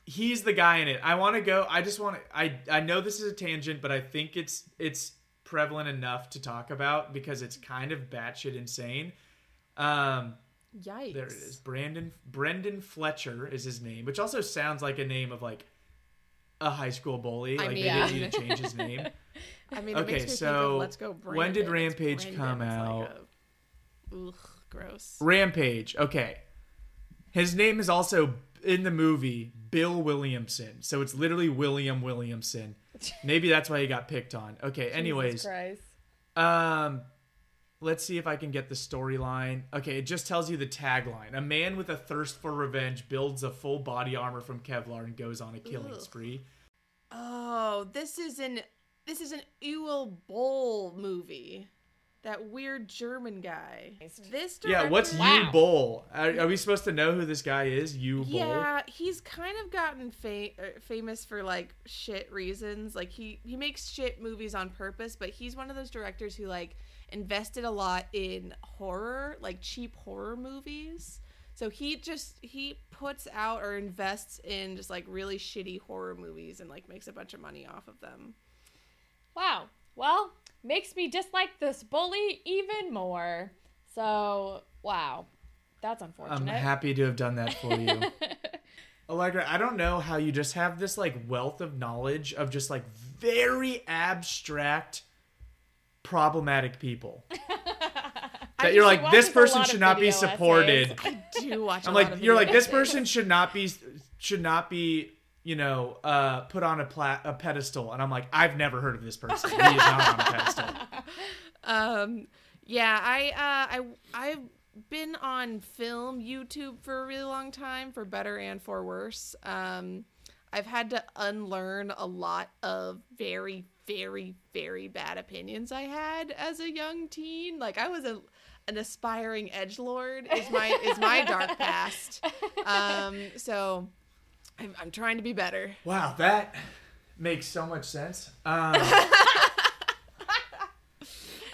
he's the guy in it. I want to go. I just want to. I I know this is a tangent, but I think it's it's prevalent enough to talk about because it's kind of batshit insane. Um, Yikes. there it is. Brandon Brendan Fletcher is his name, which also sounds like a name of like a high school bully. I like mean, they yeah. didn't need to change his name. I mean, it Okay, makes me think so of Let's Go Brandon. when did Rampage Brendan. come It's out? Like a, ugh, gross. Rampage. Okay. His name is also in the movie Bill Williamson. So it's literally William Williamson. Maybe that's why he got picked on. Okay, anyways. Um let's see if I can get the storyline. Okay, it just tells you the tagline. A man with a thirst for revenge builds a full body armor from Kevlar and goes on a killing Ugh. spree. Oh, this is an this is an Uwe Boll movie. That weird German guy. This director, Yeah, what's Wow. Boll? Are, are we supposed to know who this guy is? Uwe Boll. Yeah, he's kind of gotten fa- uh, famous for like shit reasons. Like he he makes shit movies on purpose, but he's one of those directors who like invested a lot in horror, like cheap horror movies. So he just he puts out or invests in just like really shitty horror movies and like makes a bunch of money off of them. Wow. Well, makes me dislike this bully even more. So, wow. That's unfortunate. I'm happy to have done that for you. Allegra, I don't know how you just have this like wealth of knowledge of just like very abstract problematic people. That you're like this person should not be supported. essays. I do watch. I'm a lot like of you're like this essays. person should not be should not be you know uh put on a pla- a pedestal and I'm like I've never heard of this person. He is not on a pedestal. Um, yeah, I uh, I I've been on film YouTube for a really long time, for better and for worse. Um, I've had to unlearn a lot of very, very, very bad opinions I had as a young teen. Like I was a an aspiring edge lord is my is my dark past. Um, so I'm, I'm trying to be better. Wow, that makes so much sense. Um,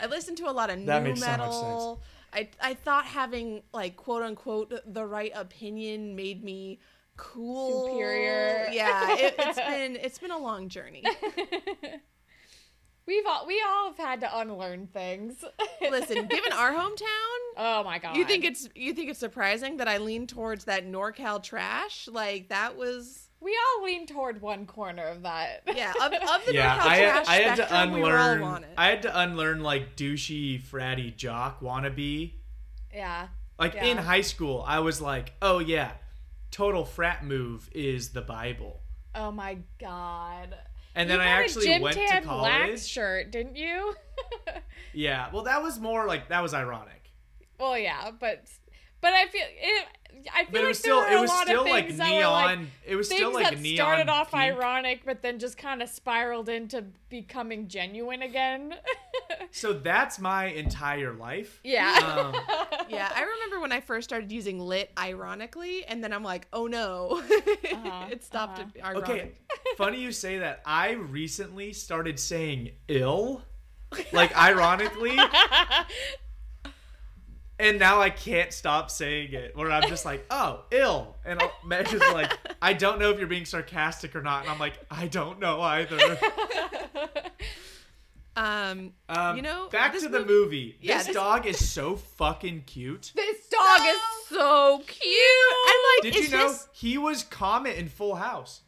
I listened to a lot of That new makes so much metal. I I thought having like quote unquote the right opinion made me cool, Superior. Yeah, it, it's been it's been a long journey. We've all we all have had to unlearn things. Listen, given our hometown, oh my god. you think it's you think it's surprising that I lean towards that NorCal trash? Like that was we all lean toward one corner of that. yeah of, of the yeah, NorCal I had, trash I had to spectrum, we all unlearn. on it. I had to unlearn like douchey fratty jock wannabe. yeah. Like Yeah. in high school, I was like, oh yeah, total frat move is the Bible. Oh my god. And then I actually Jim went to Tan Black college. shirt, didn't you? Yeah, well, that was more like that was ironic. well, yeah, but but I feel it. I feel But it like was still there it were a was lot still of like things that were like. It was things still like that neon. started off pink. ironic, but then just kind of spiraled into becoming genuine again. So that's my entire life. yeah. Um, yeah, I remember when I first started using lit ironically, and then I'm like, oh no, Uh-huh, it stopped uh-huh. ironic. Okay, funny you say that. I recently started saying ill, like ironically, and now I can't stop saying it. Where I'm just like, oh, ill, and I'll- Meg is like, I don't know if you're being sarcastic or not, and I'm like, I don't know either. Um, Um, You know, back to the mov- movie. Yeah, this this- dog is so fucking cute. this dog is so cute. I'm like, Did you know just he was Comet in Full House?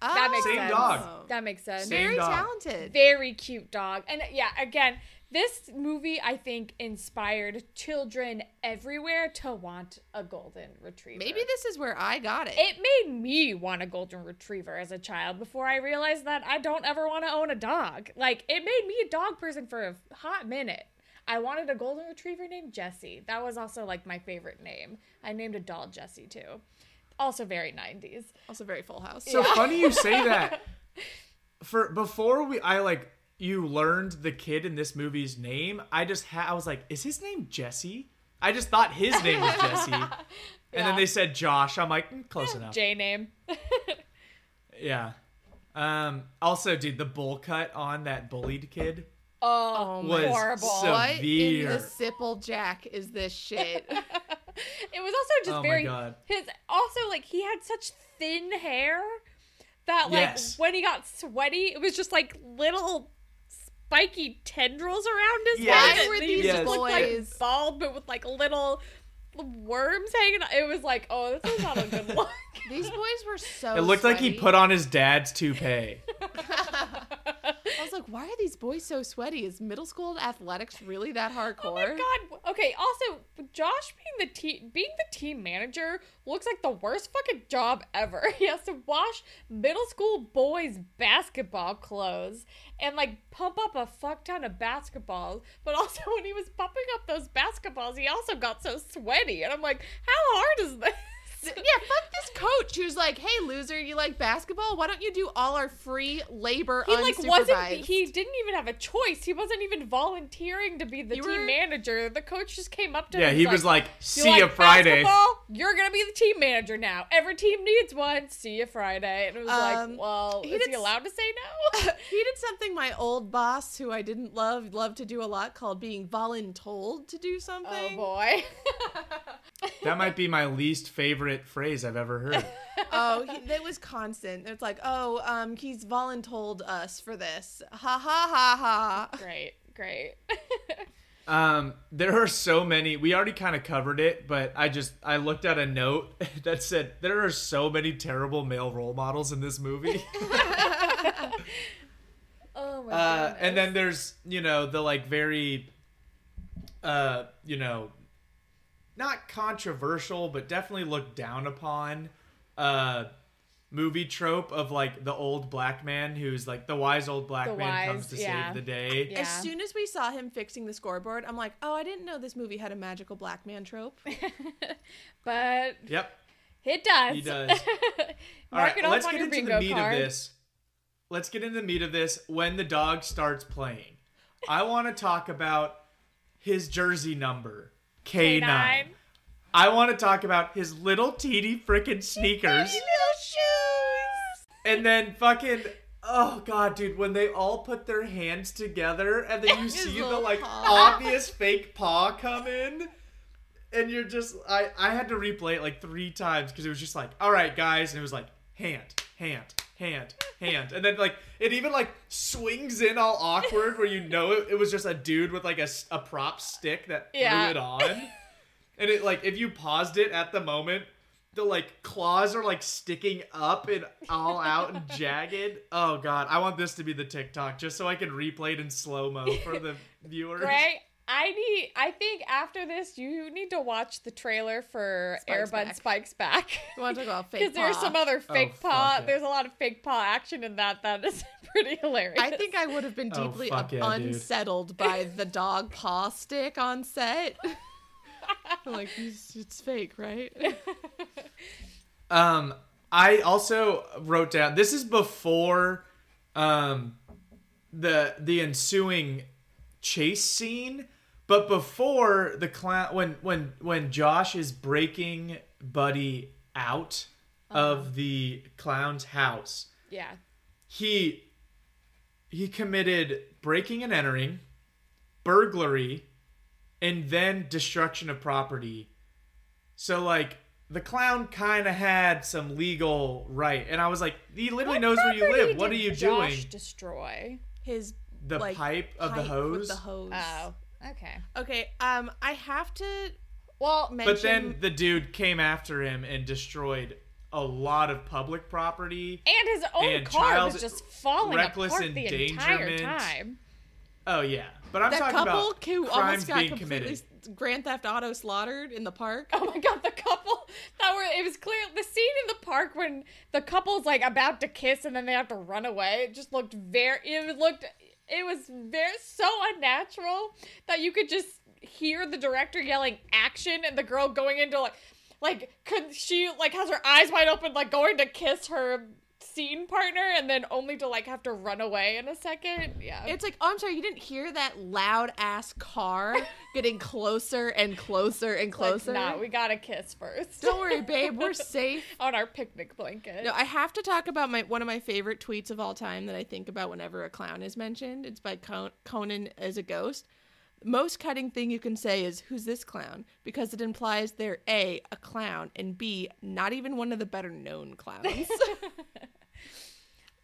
That makes Oh. Same sense. dog. That makes sense. Same very dog. talented. very cute dog. And yeah, again, this movie I think inspired children everywhere to want a golden retriever. Maybe this is where I got it. it made me want a golden retriever as a child before I realized that I don't ever want to own a dog. Like it made me a dog person for a hot minute. I wanted a golden retriever named Jessie. That was also like my favorite name. I named a doll Jessie too. Also very 90s. also very Full House. So funny you say that. For before we, I like you learned the kid in this movie's name. I just had, I was like, is his name Jesse? I just thought his name was Jesse, and then they said Josh. I'm like, mm, close enough. J name. Yeah. Um. Also, dude, the bowl cut on that bullied kid. Oh, Was horrible. so- what in the Sipple Jack is this shit? It was also just Oh my very God. his also like he had such thin hair that like Yes. when he got sweaty, it was just like little spiky tendrils around his Yes. head. Why and were these just looked like boys- bald but with like little worms hanging out. It was like, oh, this is not a good look. These boys were so. It looked like he put on his dad's toupee. I was like, why are these boys so sweaty? Is middle school athletics really that hardcore? Oh my god. Okay, also Josh being the team being the team manager looks like the worst fucking job ever. He has to wash middle school boys basketball clothes and like pump up a fuck ton of basketballs. But also when he was pumping up those basketballs, he also got so sweaty. And I'm like, how hard is this? Yeah, fuck this coach who's like, "Hey, loser, you like basketball? Why don't you do all our free labor He like wasn't he didn't even have a choice. He wasn't even volunteering to be the You team were- manager. The coach just came up to Yeah, him. he was like, "You "See like Friday." basketball? You're gonna be the team manager now. Every team needs one. See you Friday. And it was Um, like, well, he is did he allowed to say no? he did something my old boss, who I didn't love, loved to do a lot, called being voluntold to do something. oh something. boy. That might be my least favorite phrase I've ever heard. oh, he, that was constant. It's like, oh, um, he's voluntold us for this. Ha ha ha ha. great, great. Um, there are so many. We already kind of covered it, but I just I looked at a note that said there are so many terrible male role models in this movie. oh my uh, and then there's you know the like very, uh, you know, not controversial, but definitely looked down upon, uh, movie trope of like the old black man who's like the wise old black The man comes wise, to yeah. save the day. Yeah. As soon as we saw him fixing the scoreboard, I'm like, oh, I didn't know this movie had a magical black man trope. but Yep. it does. He does. All Mark right, it off let's on get your into bingo the meat card. of this. Let's get into the meat of this when the dog starts playing. I want to talk about his jersey number, K9. K9. I want to talk about his little teeny freaking sneakers. Little shoes. and then fucking Oh god, dude, when they all put their hands together and then you His see the little like paw. obvious fake paw come in and you're just I I had to replay it like 3 times cuz it was just like, "All right, guys." And it was like hand, hand, hand, hand. And then like it even like swings in all awkward where you know it, it was just a dude with like a, a prop stick that Yeah. threw it on. And it like if you paused it at the moment, the like claws are like sticking up and all out and jagged. Oh god, I want this to be the TikTok just so I can replay it in slow mo for the viewers. Right? I need. I think after this, you need to watch the trailer for Spikes Airbud Back. Spikes Back. You want to talk about fake Because there's some other Oh, fake fuck paw. There's a lot of fake paw action in that. That is pretty hilarious. I think I would have been Oh, deeply fuck un- yeah, dude. unsettled by the dog paw stick on set. Like, it's, it's fake, right? Um, I also wrote down. This is before, um, the the ensuing chase scene, but before the clown when when when Josh is breaking Buddy out of uh-huh. the clown's house, yeah. he he committed breaking and entering, burglary, and then destruction of property. So like the clown kind of had some legal right, and I was like, he literally What knows where you live. What are did you Josh doing? Destroy. His The like, pipe of the hose. With the hose. Oh, okay. Okay. Um, I have to Well, mention. but then the dude came after him and destroyed a lot of public property. and his own and car was just falling reckless apart the entire time. Oh yeah, but I'm that talking couple about who crimes almost got being completely committed. s- Grand Theft Auto slaughtered in the park. Oh my god, the couple that were it was clear the scene in the park when the couple's like about to kiss and then they have to run away. It just looked very it looked it was very so unnatural that you could just hear the director yelling action and the girl going into like like could she like has her eyes wide open like going to kiss her scene partner and then only to like have to run away in a second. Yeah. It's like, oh, I'm sorry, you didn't hear that loud ass car getting closer and closer and like, closer. nah, we gotta kiss first. Don't worry, babe, we're safe. on our picnic blanket. No, I have to talk about my one of my favorite tweets of all time that I think about whenever a clown is mentioned. It's by Con- Conan as a ghost. Most cutting thing you can say is "Who's this clown?" because it implies they're a a clown and b not even one of the better known clowns.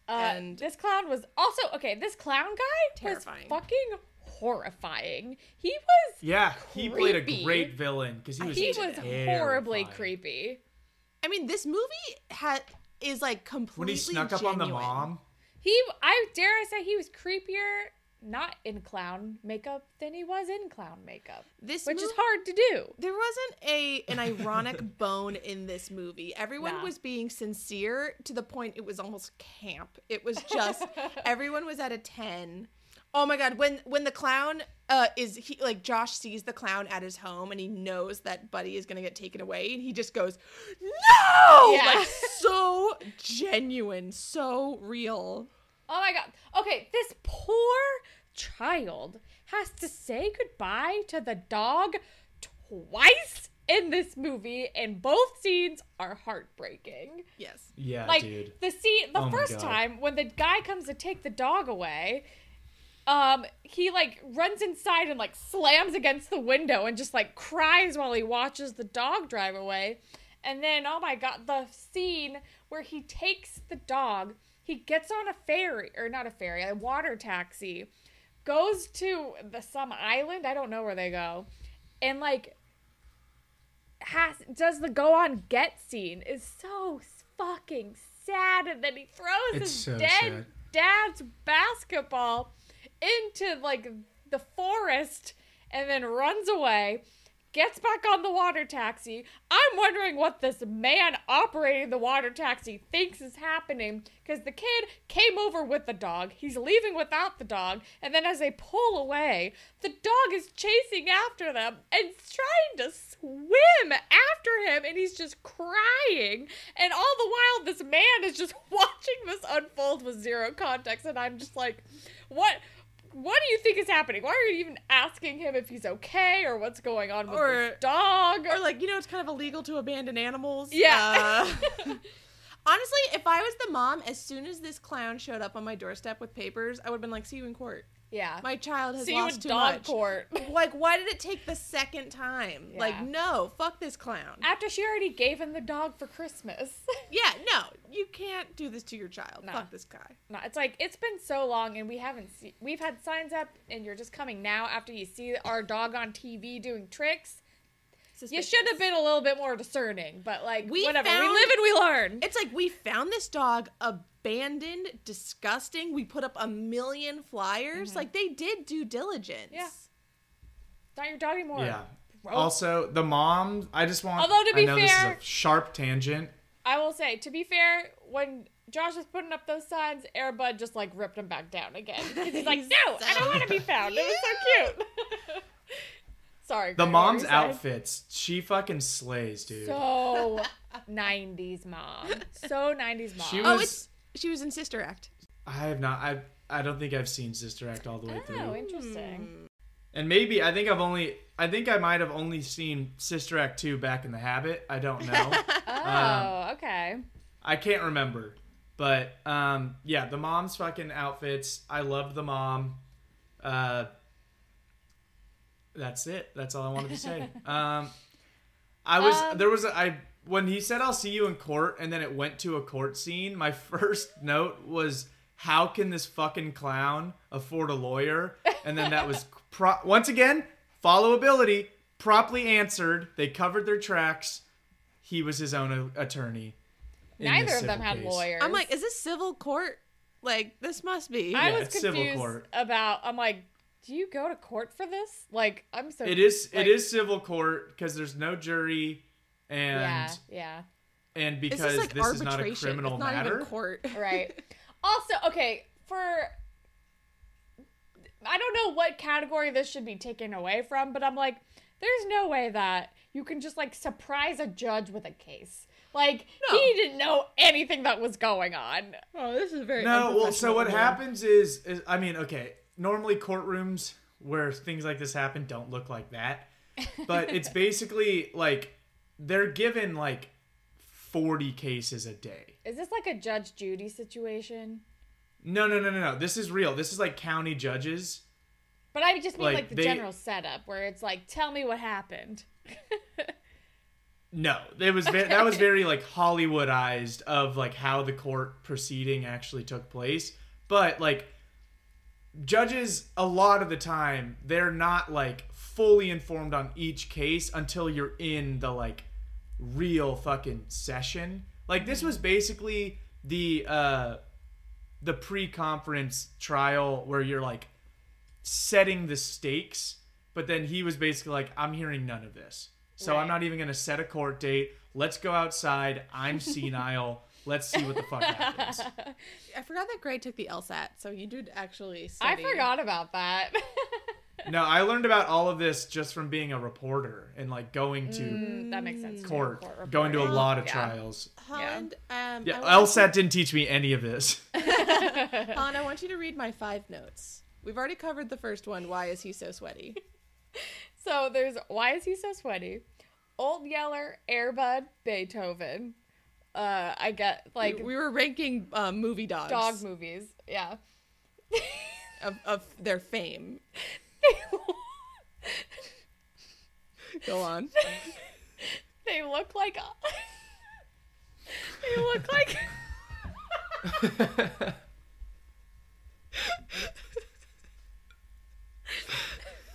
Uh, And- this clown was also okay. This clown guy Terrifying. was fucking horrifying. He was Yeah, he played a great villain because he was he was horribly creepy. I mean, this movie had is like completely When he snuck up on the mom, He He, I dare I say, he was creepier not in clown makeup than he was in clown makeup, This which is hard to do. There wasn't a an ironic bone in this movie. Everyone Nah. was being sincere to the point it was almost camp. It was just everyone was at a 10. Oh my god, when when the clown uh is he like Josh sees the clown at his home and he knows that Buddy is going to get taken away and he just goes, "No!" Yeah. Like so genuine, so real. Oh my god. Okay, this poor child has to say goodbye to the dog twice in this movie, and both scenes are heartbreaking. Yes. Yeah, like dude. the scene the Oh first time when the guy comes to take the dog away um he like runs inside and like slams against the window and just like cries while he watches the dog drive away and then oh my god the scene where he takes the dog he gets on a ferry or not a ferry a water taxi goes to the some island i don't know where they go and like has does the go on get scene is so fucking sad and then he throws It's his so dead sad. dad's basketball into like the forest and then runs away gets back on the water taxi. I'm wondering what this man operating the water taxi thinks is happening because the kid came over with the dog. He's leaving without the dog. And then as they pull away the dog is chasing after them and trying to swim after him. And he's just crying. And all the while this man is just watching this unfold with zero context. And i'm just like what what do you think is happening? Why are you even asking him if he's okay or what's going on with Or- this dog? Or like, you know, it's kind of illegal to abandon animals. Yeah. Uh, honestly, if I was the mom, as soon as this clown showed up on my doorstep with papers, I would have been like, "See you in court. Yeah. My child has See you in lost too dog much." court. Like, why did it take the second time? Yeah. Like, no, fuck this clown. After she already gave him the dog for Christmas. yeah, no, you can't do this to your child. Nah. Fuck this guy. no, it's like it's been so long and we haven't seen we've had signs up and you're just coming now after you see our dog on TV doing tricks. You should have been a little bit more discerning, but like We whatever. we live and we learn. It's like we found this dog abandoned, disgusting. We put up a million flyers. Like they did due diligence. Mm-hmm. Yeah. Not your dog anymore. Yeah. Bro. Also, the mom. I just want. Although, to be I know this fair- is a sharp tangent. I will say, to be fair, when Josh was putting up those signs, Airbud just like ripped him back down again. He's like, no, I don't want to be found. It was so cute. Sorry. The Greg, what were mom's outfits. She fucking slays, dude. So 90s mom. So 90s mom. She Oh, was- it's she was in Sister Act. I have not. I. I don't think I've seen Sister Act all the way oh, through. interesting. And maybe I think I've only. I think I might have only seen Sister Act two back in the Habit. I don't know. Oh, okay. I can't remember. But um, yeah, the mom's fucking outfits. I loved the mom. Uh, that's it. That's all I wanted to say. Um, I was Um, there was a, I when he said I'll see you in court, and then it went to a court scene. My first note was how can this fucking clown afford a lawyer? And then that was pro- once again followability properly answered. They covered their tracks. He was his own a- attorney. Neither of them had case. lawyers. I'm like, is this civil court? Like this must be. I Yeah, was it's civil confused court. about. I'm like, do you go to court for this? Like, I'm so. It is like- it is civil court because there's no jury and Yeah, yeah. and It's because just like this is not a arbitration. criminal it's not matter. even court. right. Also, okay, for I don't know what category this should be taken away from, but I'm like, there's no way that you can just like surprise a judge with a case. Like No. he didn't know anything that was going on. Oh, this is very. No, well, so what happens is, is I mean, okay, normally courtrooms where things like this happen don't look like that, but it's basically like they're given like 40 cases a day. Is this like a Judge Judy situation? No, no, no, no, no. This is real. This is like county judges. But I just mean like, Like, the they- general setup where it's like, tell me what happened. No, it was ve- that was very like Hollywoodized of like how the court proceeding actually took place. But like judges a lot of the time they're not like fully informed on each case until you're in the like real fucking session. Like this was basically the uh the pre-conference trial where you're like setting the stakes, but then he was basically like, I'm hearing none of this. So I'm not even gonna set a court date. Let's go outside. I'm senile. Let's see what the fuck happens. I forgot that Gray took the LSAT, so you did actually. I forgot about that. No, I learned about all of this just from being a reporter and like going to Mm, that makes sense. too, court, court going to a lot of Yeah. trials. Holland. Um, Yeah, I want LSAT didn't teach me any of this. you- Holland, I want you to read my five notes. We've already covered the first one. Why is he so sweaty? So there's why is he so sweaty? Old Yeller, Airbud, Beethoven. Uh, I get like we, we were ranking um, movie dogs dog movies. Yeah. of, of their fame. Go on. they look like they look like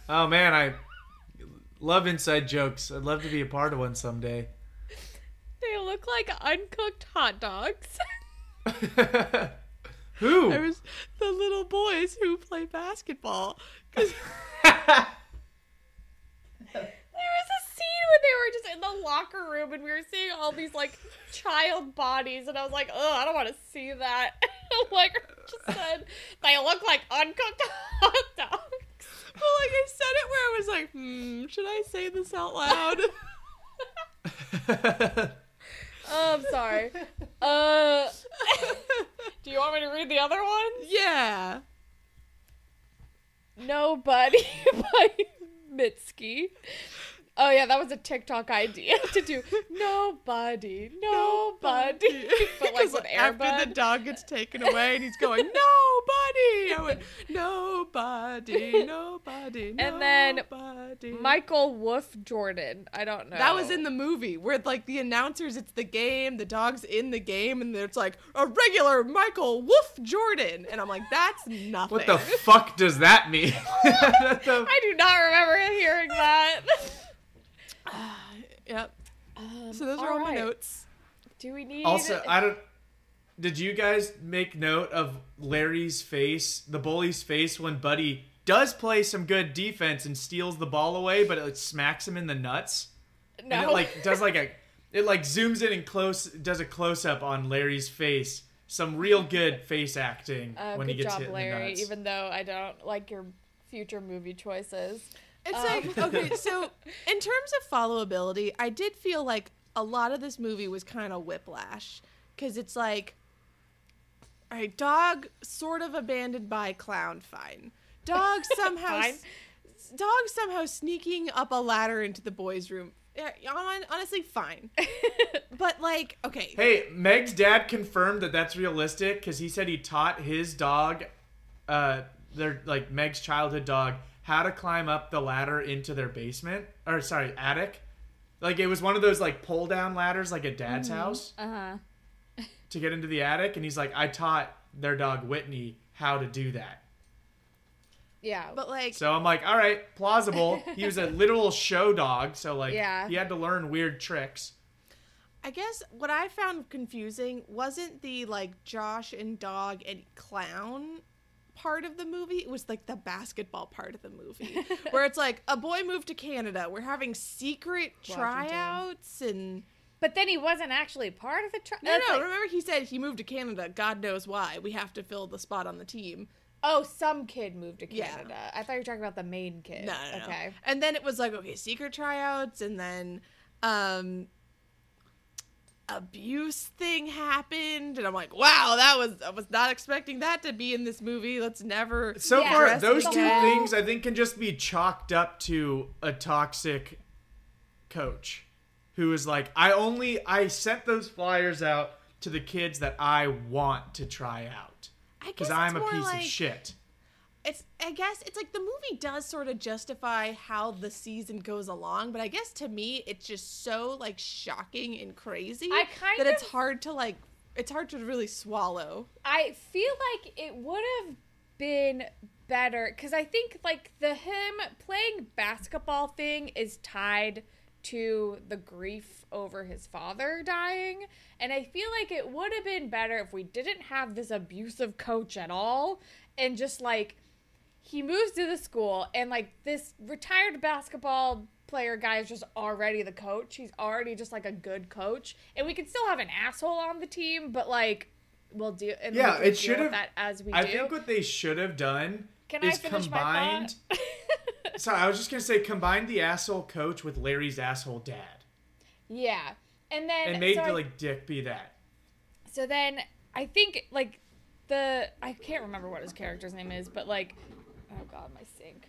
oh man, I love inside jokes. I'd love to be a part of one someday. They look like uncooked hot dogs. Who? There was the little boys who play basketball. 'Cause- There was a scene where they were just in the locker room and we were seeing all these like child bodies and I was like, oh, I don't want to see that. like just said they look like uncooked hot dogs. well, like I said it where I was like, hmm, should I say this out loud? Oh, I'm sorry. Uh, do you want me to read the other one? yeah. Nobody by Mitski. Oh yeah, that was a TikTok idea to do nobody, nobody, but like with after Airbud. the dog gets taken away and he's going, nobody. I went, nobody, nobody, And then. Michael Wolf Jordan. I don't know. That was in the movie where like the announcers, it's the game, the dog's in the game, and it's like a regular Michael Wolf Jordan, and I'm like, that's nothing. what the fuck does that mean? The- I do not remember hearing that. yep. Um, So those are all my notes. Do we need also, I don't. Did you guys make note of Larry's face, the bully's face, when Buddy does play some good defense and steals the ball away, but it smacks him in the nuts? no? And it like does like a, it like zooms in and close, does a close up on Larry's face. Some real good face acting uh, when good he gets job, hit in the Larry. nuts. Even though I don't like your future movie choices. It's Um. like okay, so in terms of followability, I did feel like a lot of this movie was kind of whiplash because it's like, all right, dog sort of abandoned by clown, fine. Dog somehow, Fine. dog somehow sneaking up a ladder into the boys' room. Yeah, honestly, fine. But like, okay, Hey, Meg's dad confirmed that that's realistic because he said he taught his dog, uh, their like Meg's childhood dog, how to climb up the ladder into their basement or sorry attic. Like it was one of those like pull down ladders like at dad's house Uh huh. to get into the attic, and he's like, I taught their dog Whitney how to do that. Yeah. but like, So I'm like, all right, plausible. He was a literal show dog, so like Yeah. he had to learn weird tricks. I guess what I found confusing wasn't the like Josh and dog and clown part of the movie. It was like the basketball part of the movie where it's like a boy moved to Canada. We're having secret Washington. tryouts and but then he wasn't actually part of the. Tri- no, no. like- remember he said he moved to Canada. God knows why. We have to fill the spot on the team. oh, some kid moved to Yeah. Canada. I thought you were talking about the main kid. No, no, no. Okay. And then it was like okay, secret tryouts, and then um abuse thing happened and i'm like wow that was i was not expecting that to be in this movie let's never So Yeah. far, those two things I think can just be chalked up to a toxic coach who is like, I only I sent those flyers out to the kids that I want to try out because I'm a piece like, of shit. It's I guess it's like the movie does sort of justify how the season goes along, but I guess to me it's just so like shocking and crazy I kind that it's hard to like it's hard to really swallow. I feel like it would have been better because I think like the him playing basketball thing is tied to the grief over his father dying. And I feel like it would have been better if we didn't have this abusive coach at all and just like he moves to the school and like this retired basketball player guy is just already the coach. He's already just like a good coach. And we can still have an asshole on the team, but like we'll do and Yeah, it should have- that as we I do. think what they should have done Can I is combined. Sorry, I was just gonna say combine the asshole coach with Larry's asshole dad, yeah. And then and made so I- like Dick be that. So then I think like the I can't remember what his character's name is, but like oh god, my sink.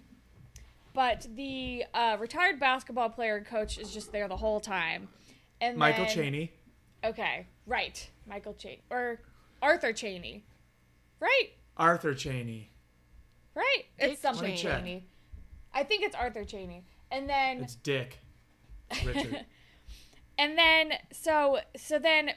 But the uh, retired basketball player and coach is just there the whole time. And Michael then- Cheney. Okay, right. Michael Cheney or Arthur Cheney. Right? Arthur Cheney. Right. Dick it's something Let. Cheney. I think it's Arthur Cheney. And then It's Dick. Richard. And then so so then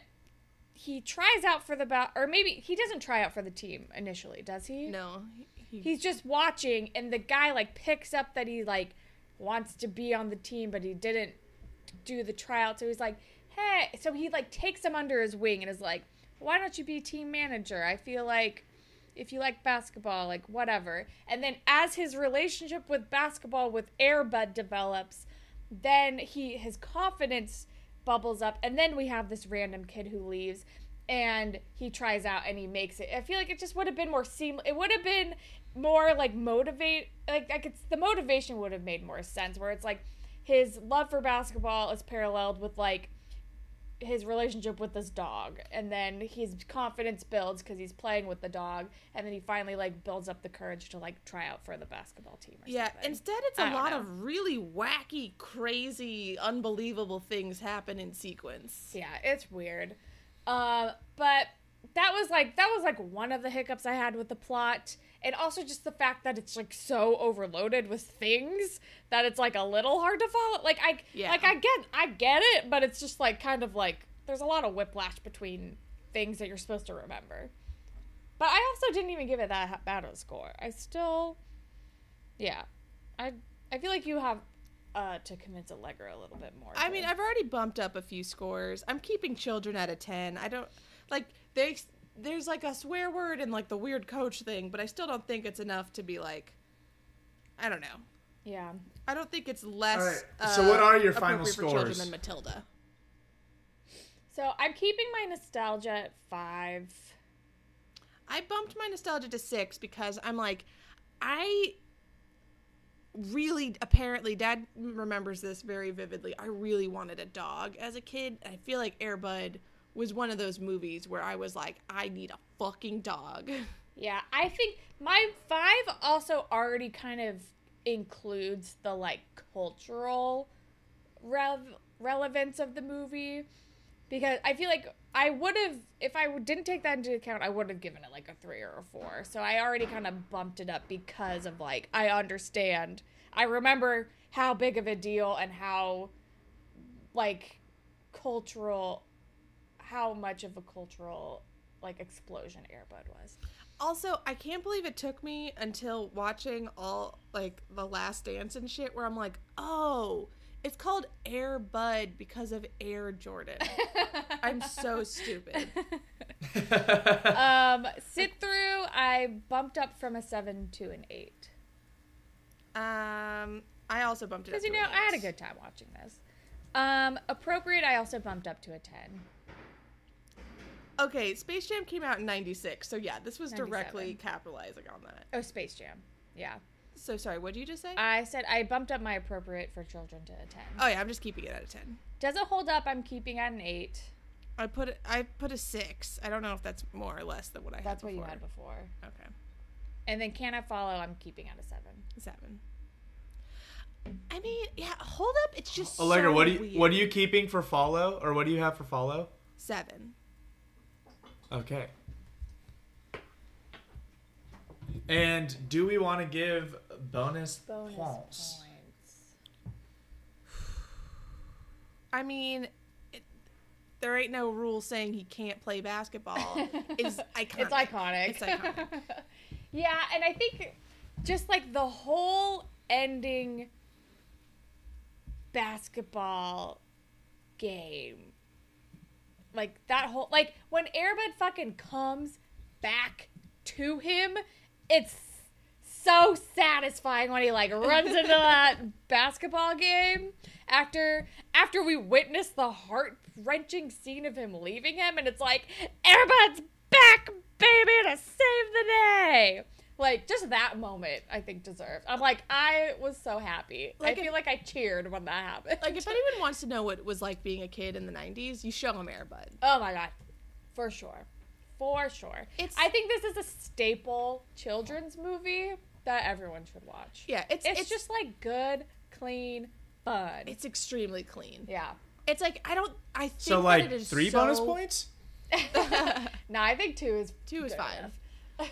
he tries out for the ba- or maybe he doesn't try out for the team initially, does he? No, he, He's just watching and the guy like picks up that he like wants to be on the team but he didn't do the tryout. So he's like, "Hey." So he like takes him under his wing and is like, "Why don't you be team manager? I feel like if you like basketball, like whatever." And then as his relationship with basketball with Airbud develops, then he his confidence bubbles up and then we have this random kid who leaves and he tries out and he makes it i feel like it just would have been more seamless it would have been more like motivate like i could the motivation would have made more sense where it's like his love for basketball is paralleled with like his relationship with this dog and then his confidence builds because he's playing with the dog and then he finally like builds up the courage to like try out for the basketball team or yeah. something. Instead, it's a lot know. of really wacky, crazy, unbelievable things happen in sequence. Yeah, it's weird. Uh, but that was like that was like one of the hiccups I had with the plot, and also just the fact that it's like so overloaded with things that it's like a little hard to follow. Like I Yeah. like I get I get it, but it's just like kind of like there's a lot of whiplash between things that you're supposed to remember. But I also didn't even give it that bad of a score. I still, yeah, I I feel like you have uh, to convince Allegra a little bit more. I mean, I've already bumped up a few scores. I'm keeping children at a 10. I don't like there's there's like a swear word and like the weird coach thing, but I still don't think it's enough to be like I don't know. yeah. I don't think it's less. All right, Uh, so what are your final appropriate for children scores? than Matilda? So I'm keeping my nostalgia at five. I bumped my nostalgia to six because I'm like, I really apparently dad remembers this very vividly. I really wanted a dog as a kid. I feel like Airbud was one of those movies where I was like, I need a fucking dog. Yeah, I think my five also already kind of includes the like cultural rev- relevance of the movie because I feel like I would have if I didn't take that into account I would have given it like a 3 or a 4. So I already kind of bumped it up because of like I understand. I remember how big of a deal and how like cultural how much of a cultural like explosion Airbud was. Also, I can't believe it took me until watching all like the last dance and shit where I'm like, oh, it's called Air Bud because of Air Jordan. I'm so stupid. um, sit through, I bumped up from a seven to an eight Um, I also bumped it up because you to know an I had a good time watching this. Um, appropriate, I also bumped up to a ten. Okay, Space Jam came out in '96, so yeah, this was directly capitalizing on that. Oh, Space Jam, yeah. So sorry, what did you just say? I said I bumped up my appropriate for children to a ten. oh yeah, I'm just keeping it at a ten. Does it hold up? I'm keeping at an eight. I put. I put a six. I don't know if that's more or less than what I That's had what you had before. Okay, And then can I follow? I'm keeping at a seven. seven. I mean, yeah, hold up. It's just Allegra, so what do you weird. what are you keeping for follow, or what do you have for follow? Seven. Okay. And do we want to give bonus, Bonus points? points. I mean, it, there ain't no rule saying he can't play basketball. Is iconic. It's iconic. It's iconic. yeah, and I think just like the whole ending basketball game. Like that whole like when Airbud fucking comes back to him, it's so satisfying when he like runs into that basketball game after after we witness the heart wrenching scene of him leaving him and it's like Airbud's back baby to save the day like just that moment i think deserved i'm like i was so happy Like i feel like i cheered when that happened Like if anyone wants to know what it was like being a kid in the '90s, you show them Airbud. oh my god for sure for sure It's- i think this is a staple children's movie that everyone should watch Yeah, it's it's, it's, just like good clean fun it's extremely clean. yeah It's like I don't. I think So that like it is three so- bonus points. no i think two is Two is good fine. enough.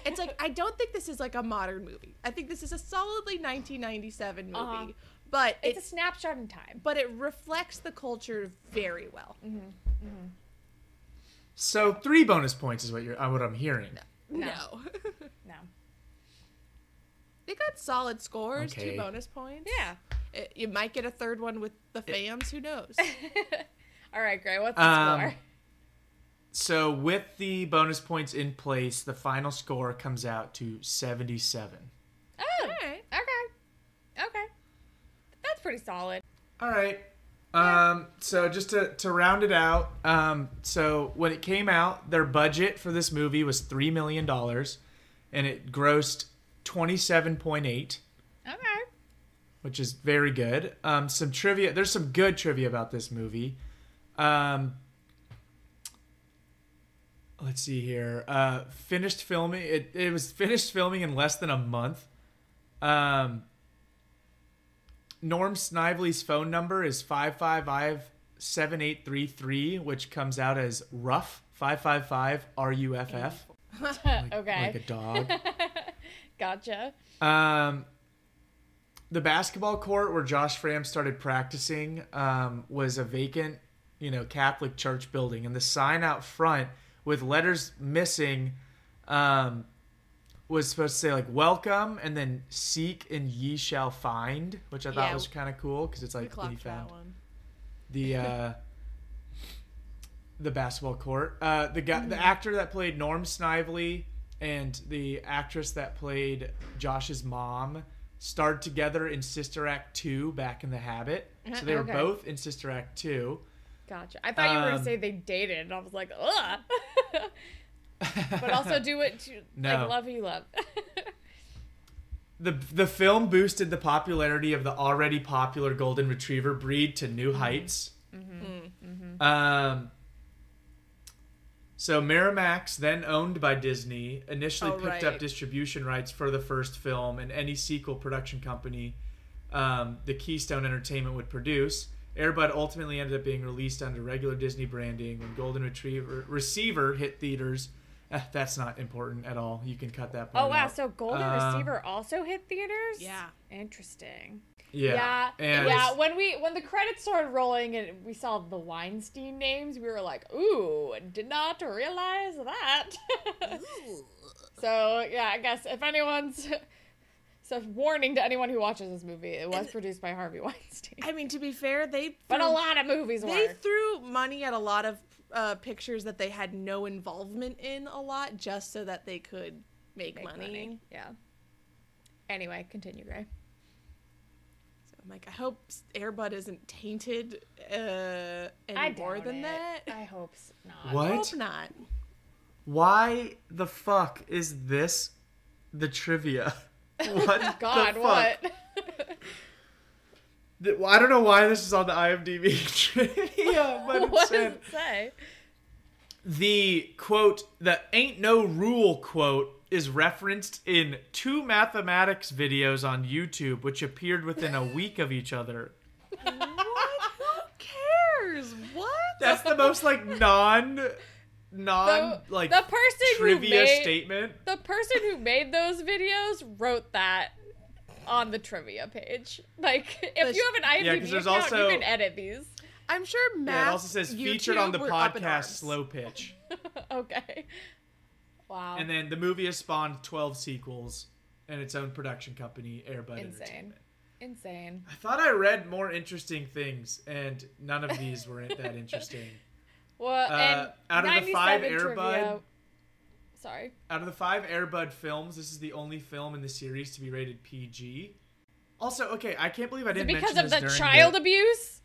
It's like I don't think this is like a modern movie. I think this is a solidly 1997 movie, Uh-huh. but it's it's a snapshot in time but it reflects the culture very well. So three bonus points is what you're uh, what I'm hearing. No, no they got solid scores, Okay. two bonus points. yeah It- you might get a third one with the fans. Who knows? all right gray what's the Um, score So with the bonus points in place, the final score comes out to 77. oh Alright. okay okay that's pretty solid All right. Um, so just to, to round it out, um, so when it came out, their budget for this movie was three million dollars, and it grossed twenty seven point eight, okay which is very good. Um, some trivia. There's some good trivia about this movie. Um, let's see here. Uh, finished filming. It, it was finished filming in less than a month. Um, Norm Snively's phone number is 555-7833, which comes out as rough 555 R-U-F-F, like, okay like a dog. gotcha Um, the basketball court where Josh Framm started practicing um, was a vacant, you know, Catholic church building, and the sign out front with letters missing um, was supposed to say like "Welcome" and then "Seek and ye shall find," which I thought Yeah. was kind of cool because it's like clocked found that one. the uh, the basketball court. Uh, the guy, the actor that played Norm Snively and the actress that played Josh's mom starred together in Sister Act two back in The Habit. So they were both in Sister Act two. Gotcha. I thought you were Um, gonna say they dated, and I was like, ugh. but also do it to No. like love who you love. The the film boosted the popularity of the already popular golden retriever breed to new heights. Um, so Miramax, then owned by Disney, initially Oh, picked up distribution rights for the first film and any sequel production company um, the Keystone Entertainment would produce. Airbud ultimately ended up being released under regular Disney branding when Golden Retriever Receiver hit theaters. Eh, that's not important at all. You can cut that part oh wow, out. so Golden Um, Receiver also hit theaters? Yeah. Interesting. Yeah. Yeah. And yeah. When we when the credits started rolling and we saw the Weinstein names, we were like, ooh, did not realize that. so yeah, I guess if anyone's so warning to anyone who watches this movie, it was produced by Harvey Weinstein. I mean, to be fair, they But a threw- lot of movies they were. threw money at a lot of uh, pictures that they had no involvement in a lot, just so that they could make, Make money. Yeah. Anyway, continue, Gray. So I'm like, I hope Airbud isn't tainted uh, any I more than it. that. I hope not. What? Hope not. Why the fuck is this the trivia? What God, what? I don't know why this is on the IMDb trivia, but it what does said it say? the quote, the ain't no rule quote is referenced in two mathematics videos on YouTube, which appeared within a week of each other. what? Who cares? What? That's the most like non, non The, like the person who trivia made statement. the person who made those videos wrote that on the trivia page. Like, if But- you have an IMDb Yeah, 'cause there's account, also- you can edit these. I'm sure Matt. Yeah, it also says featured on the were up in podcast. Slow Pitch. okay. Wow. And then the movie has spawned 12 sequels and its own production company, Airbud Insane. Insane. I thought I read more interesting things, and none of these were that interesting. Well, Uh, and out of the five 97 Air Bud- Sorry. Out of the five Airbud films, this is the only film in the series to be rated PG. Also, okay, I can't believe I Is it didn't because of the during child abuse?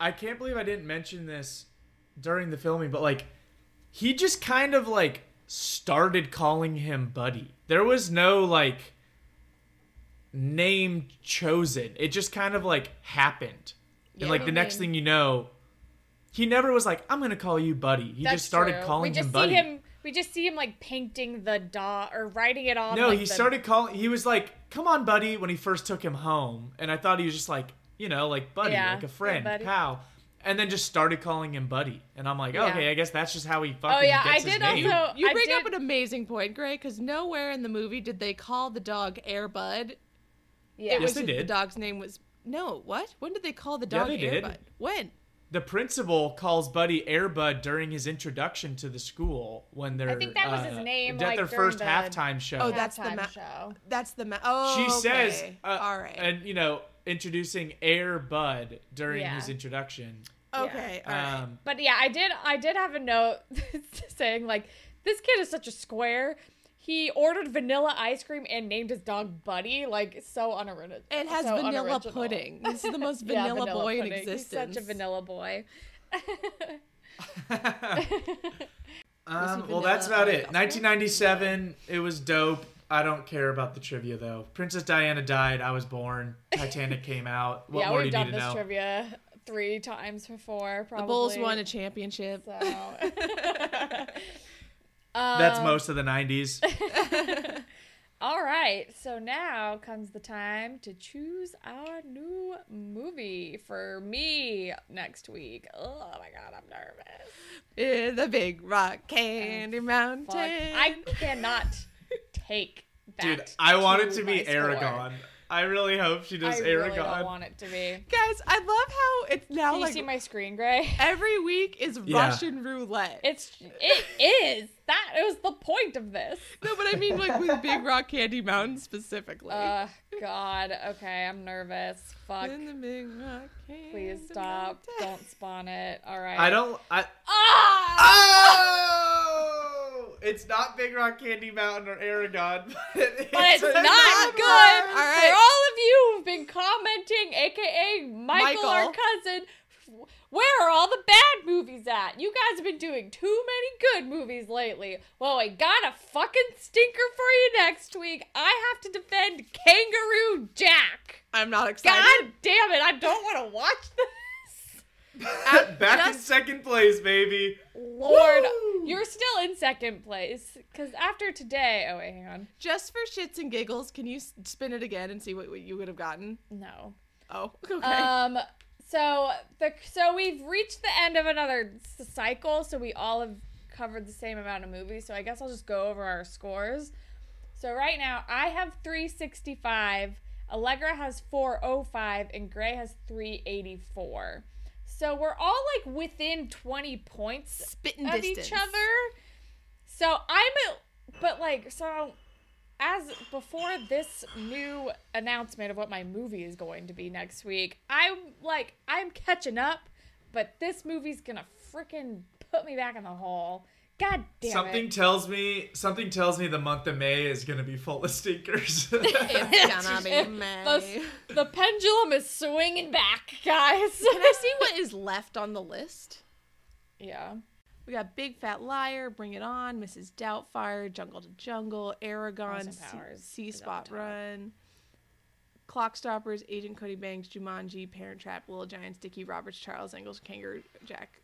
I can't believe I didn't mention this during the filming, but like he just kind of like started calling him buddy. There was no like name chosen. It just kind of like happened. Yeah, and like the next thing you know, he never was like, I'm gonna call you buddy. He That's just started true. calling we just him see buddy. him. We just see him like painting the dot or writing it on. no, like, he the- started calling he was like, Come on, buddy, when he first took him home. And I thought he was just like, you know, like buddy, Yeah, like a hey, friend, buddy. pal. And then just started calling him buddy. And I'm like, Yeah. okay, I guess that's just how he oh, fucking Oh yeah, I gets his did name. also. You I bring did, up an amazing point, Gray, because nowhere in the movie did they call the dog airbud Yeah. It Yes, was they just- The dog's name was no. What? When did they call the dog they Air did. Bud? When? The principal calls Buddy Airbud during his introduction to the school when they're I think that was his uh, name, at like, their first the- halftime show. Oh, that's the halftime ma- show. That's the ma- oh. she okay. says, uh, "All right, and you know, introducing Air Bud during Yeah. his introduction. okay, all right." Um, But yeah, I did. I did have a note saying like, this kid is such a square. He ordered vanilla ice cream and named his dog Buddy. Like so unoriginal. It has so vanilla unoriginal. pudding. This is the most Yeah, vanilla, boy in existence. He's such a vanilla boy. um, well, that's about it. 1997. It was dope. I don't care about the trivia though. Princess Diana died. I was born. Titanic came out. What yeah, more do we've you done need this trivia three times before. Probably the Bulls won a championship. So. That's Um, most of the 90s. All right, so now comes the time to choose our new movie for me next week. Oh my god, I'm nervous. In the big rock candy mountain. Fuck, I cannot take that. Dude, I want it to my be score. Eragon. I really hope she does I really Eragon. don't want it to be. Guys, I love how it's now Can you like see my screen, Gray? every week is Yeah. Russian roulette. It's it is that was the point of this. no, but I mean like with Big Rock Candy Mountain specifically. Uh, God. Okay, I'm nervous. Fuck. In the Big Rock Candy Please stop. Mountain. Don't spawn it. All right. I don't. I. Ah! Oh! It's not Big Rock Candy Mountain or Eragon, but it's, But it's not another good. one. All right. For all of you who've been commenting, aka Michael, our cousin, where are all the bad movies at? You guys have been doing too many good movies lately. Well, I got a fucking stinker for you next week. I have to defend Kangaroo Jack. I'm not excited. God damn it, I don't want to watch this. Back in second place, baby. Lord, Woo! you're still in second place. Because after today, oh, wait, hang on. Just for shits and giggles, can you spin it again and see what, what you would have gotten? No. Oh, okay. Um. So the so we've reached the end of another cycle. So we all have covered the same amount of movies. So I guess I'll just go over our scores. So right now I have 365, Allegra has 405, and Gray has 384. So we're all like within 20 points Spitting of distance. each other. So I'm but like so as before this new announcement of what my movie is going to be next week, I'm like I'm catching up, but this movie's gonna freaking put me back in the hole. God damn something it. tells me. Something tells me the month of May is gonna be full of stinkers. It's gonna be May. The, the pendulum is swinging back, guys. Can I see what is left on the list? yeah. We got Big Fat Liar, Bring It On, Mrs. Doubtfire, Jungle to Jungle, Eragon, Austin C- Powers C is Spot. Run, Clock Stoppers, Agent Cody Banks, Jumanji, Parent Trap, Little Giants, Dickie Roberts, Charlie's Angels, Kangaroo Jack,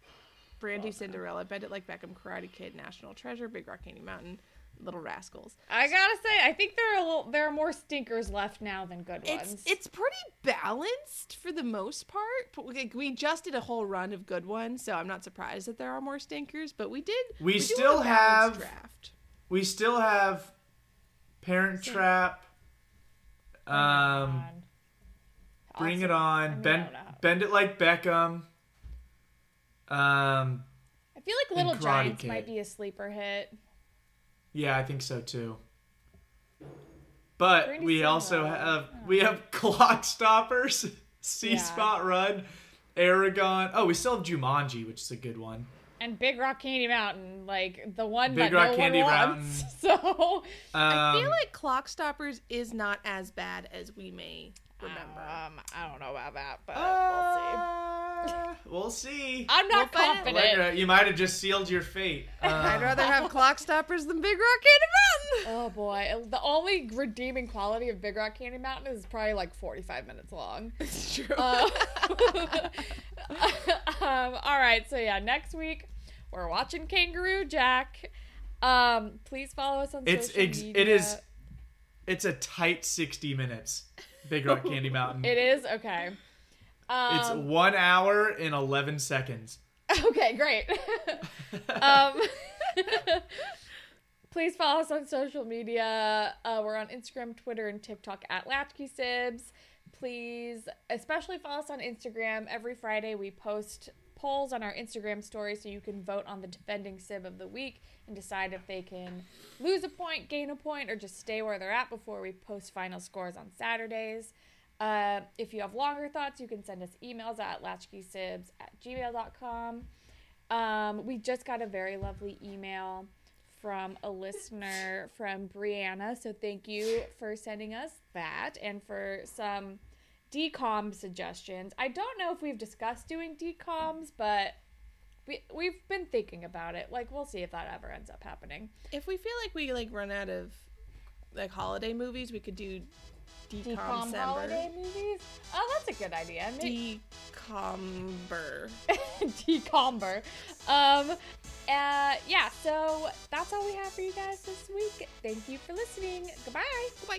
Brandy Well. Cinderella, Bend It Like Beckham, Karate Kid, National Treasure, Big Rock Candy Mountain, Little Rascals. I gotta say, I think there are a little, there are more stinkers left now than good ones. It's it's pretty balanced for the most part. But we, we just did a whole run of good ones, so I'm not surprised that there are more stinkers. But we did. We do still a have- draft. we still have Parent Trap. Oh my Um, God. Bring It On. Bend. Bend It Like Beckham. Um, I feel like Little Giants Kid. might be a sleeper hit. yeah, I think so too. But Pretty we also similar. have we have Clock Stoppers, See Spot Run, Eragon. Oh, we still have Jumanji, which is a good one. And Big Rock Candy Mountain, like the one Big that Rock no Candy one wants. So I feel Um, like Clock Stoppers is not as bad as we may remember. um, I don't know about that, but we'll see. uh, we'll see. I'm not We'll confident. Like, uh, you might have just sealed your fate. I'd Uh, rather have Clock Stoppers than Big Rock Candy Mountain. Oh boy, the only redeeming quality of Big Rock Candy Mountain is probably like 45 minutes long. It's true. Uh, um, all right, so yeah, next week we're watching Kangaroo Jack. Um, please follow us on It's social ex- media. it is it's a tight 60 minutes. Big Rock Candy Mountain. It is okay. Um, It's one hour and 11 seconds. Okay, great. um, please follow us on social media. Uh, we're on Instagram, Twitter, and TikTok at Latchkey Sibs. Please, especially follow us on Instagram. Every Friday, we post polls on our Instagram story so you can vote on the defending Sib of the week and decide if they can lose a point, gain a point, or just stay where they're at before we post final scores on Saturdays. Uh, if you have longer thoughts, you can send us emails at latchkeysibs at gmail.com. Um, we just got a very lovely email from a listener from Brianna. So thank you for sending us that and for some DCOM suggestions. I don't know if we've discussed doing DCOMs, but we, we've been thinking about it. Like, we'll see if that ever ends up happening. if we feel like we like run out of like holiday movies, we could do DCOM holiday movies? Oh, that's a good idea. Maybe- Decomber. decomber. Um, uh, yeah, so that's all we have for you guys this week. Thank you for listening. Goodbye. Bye.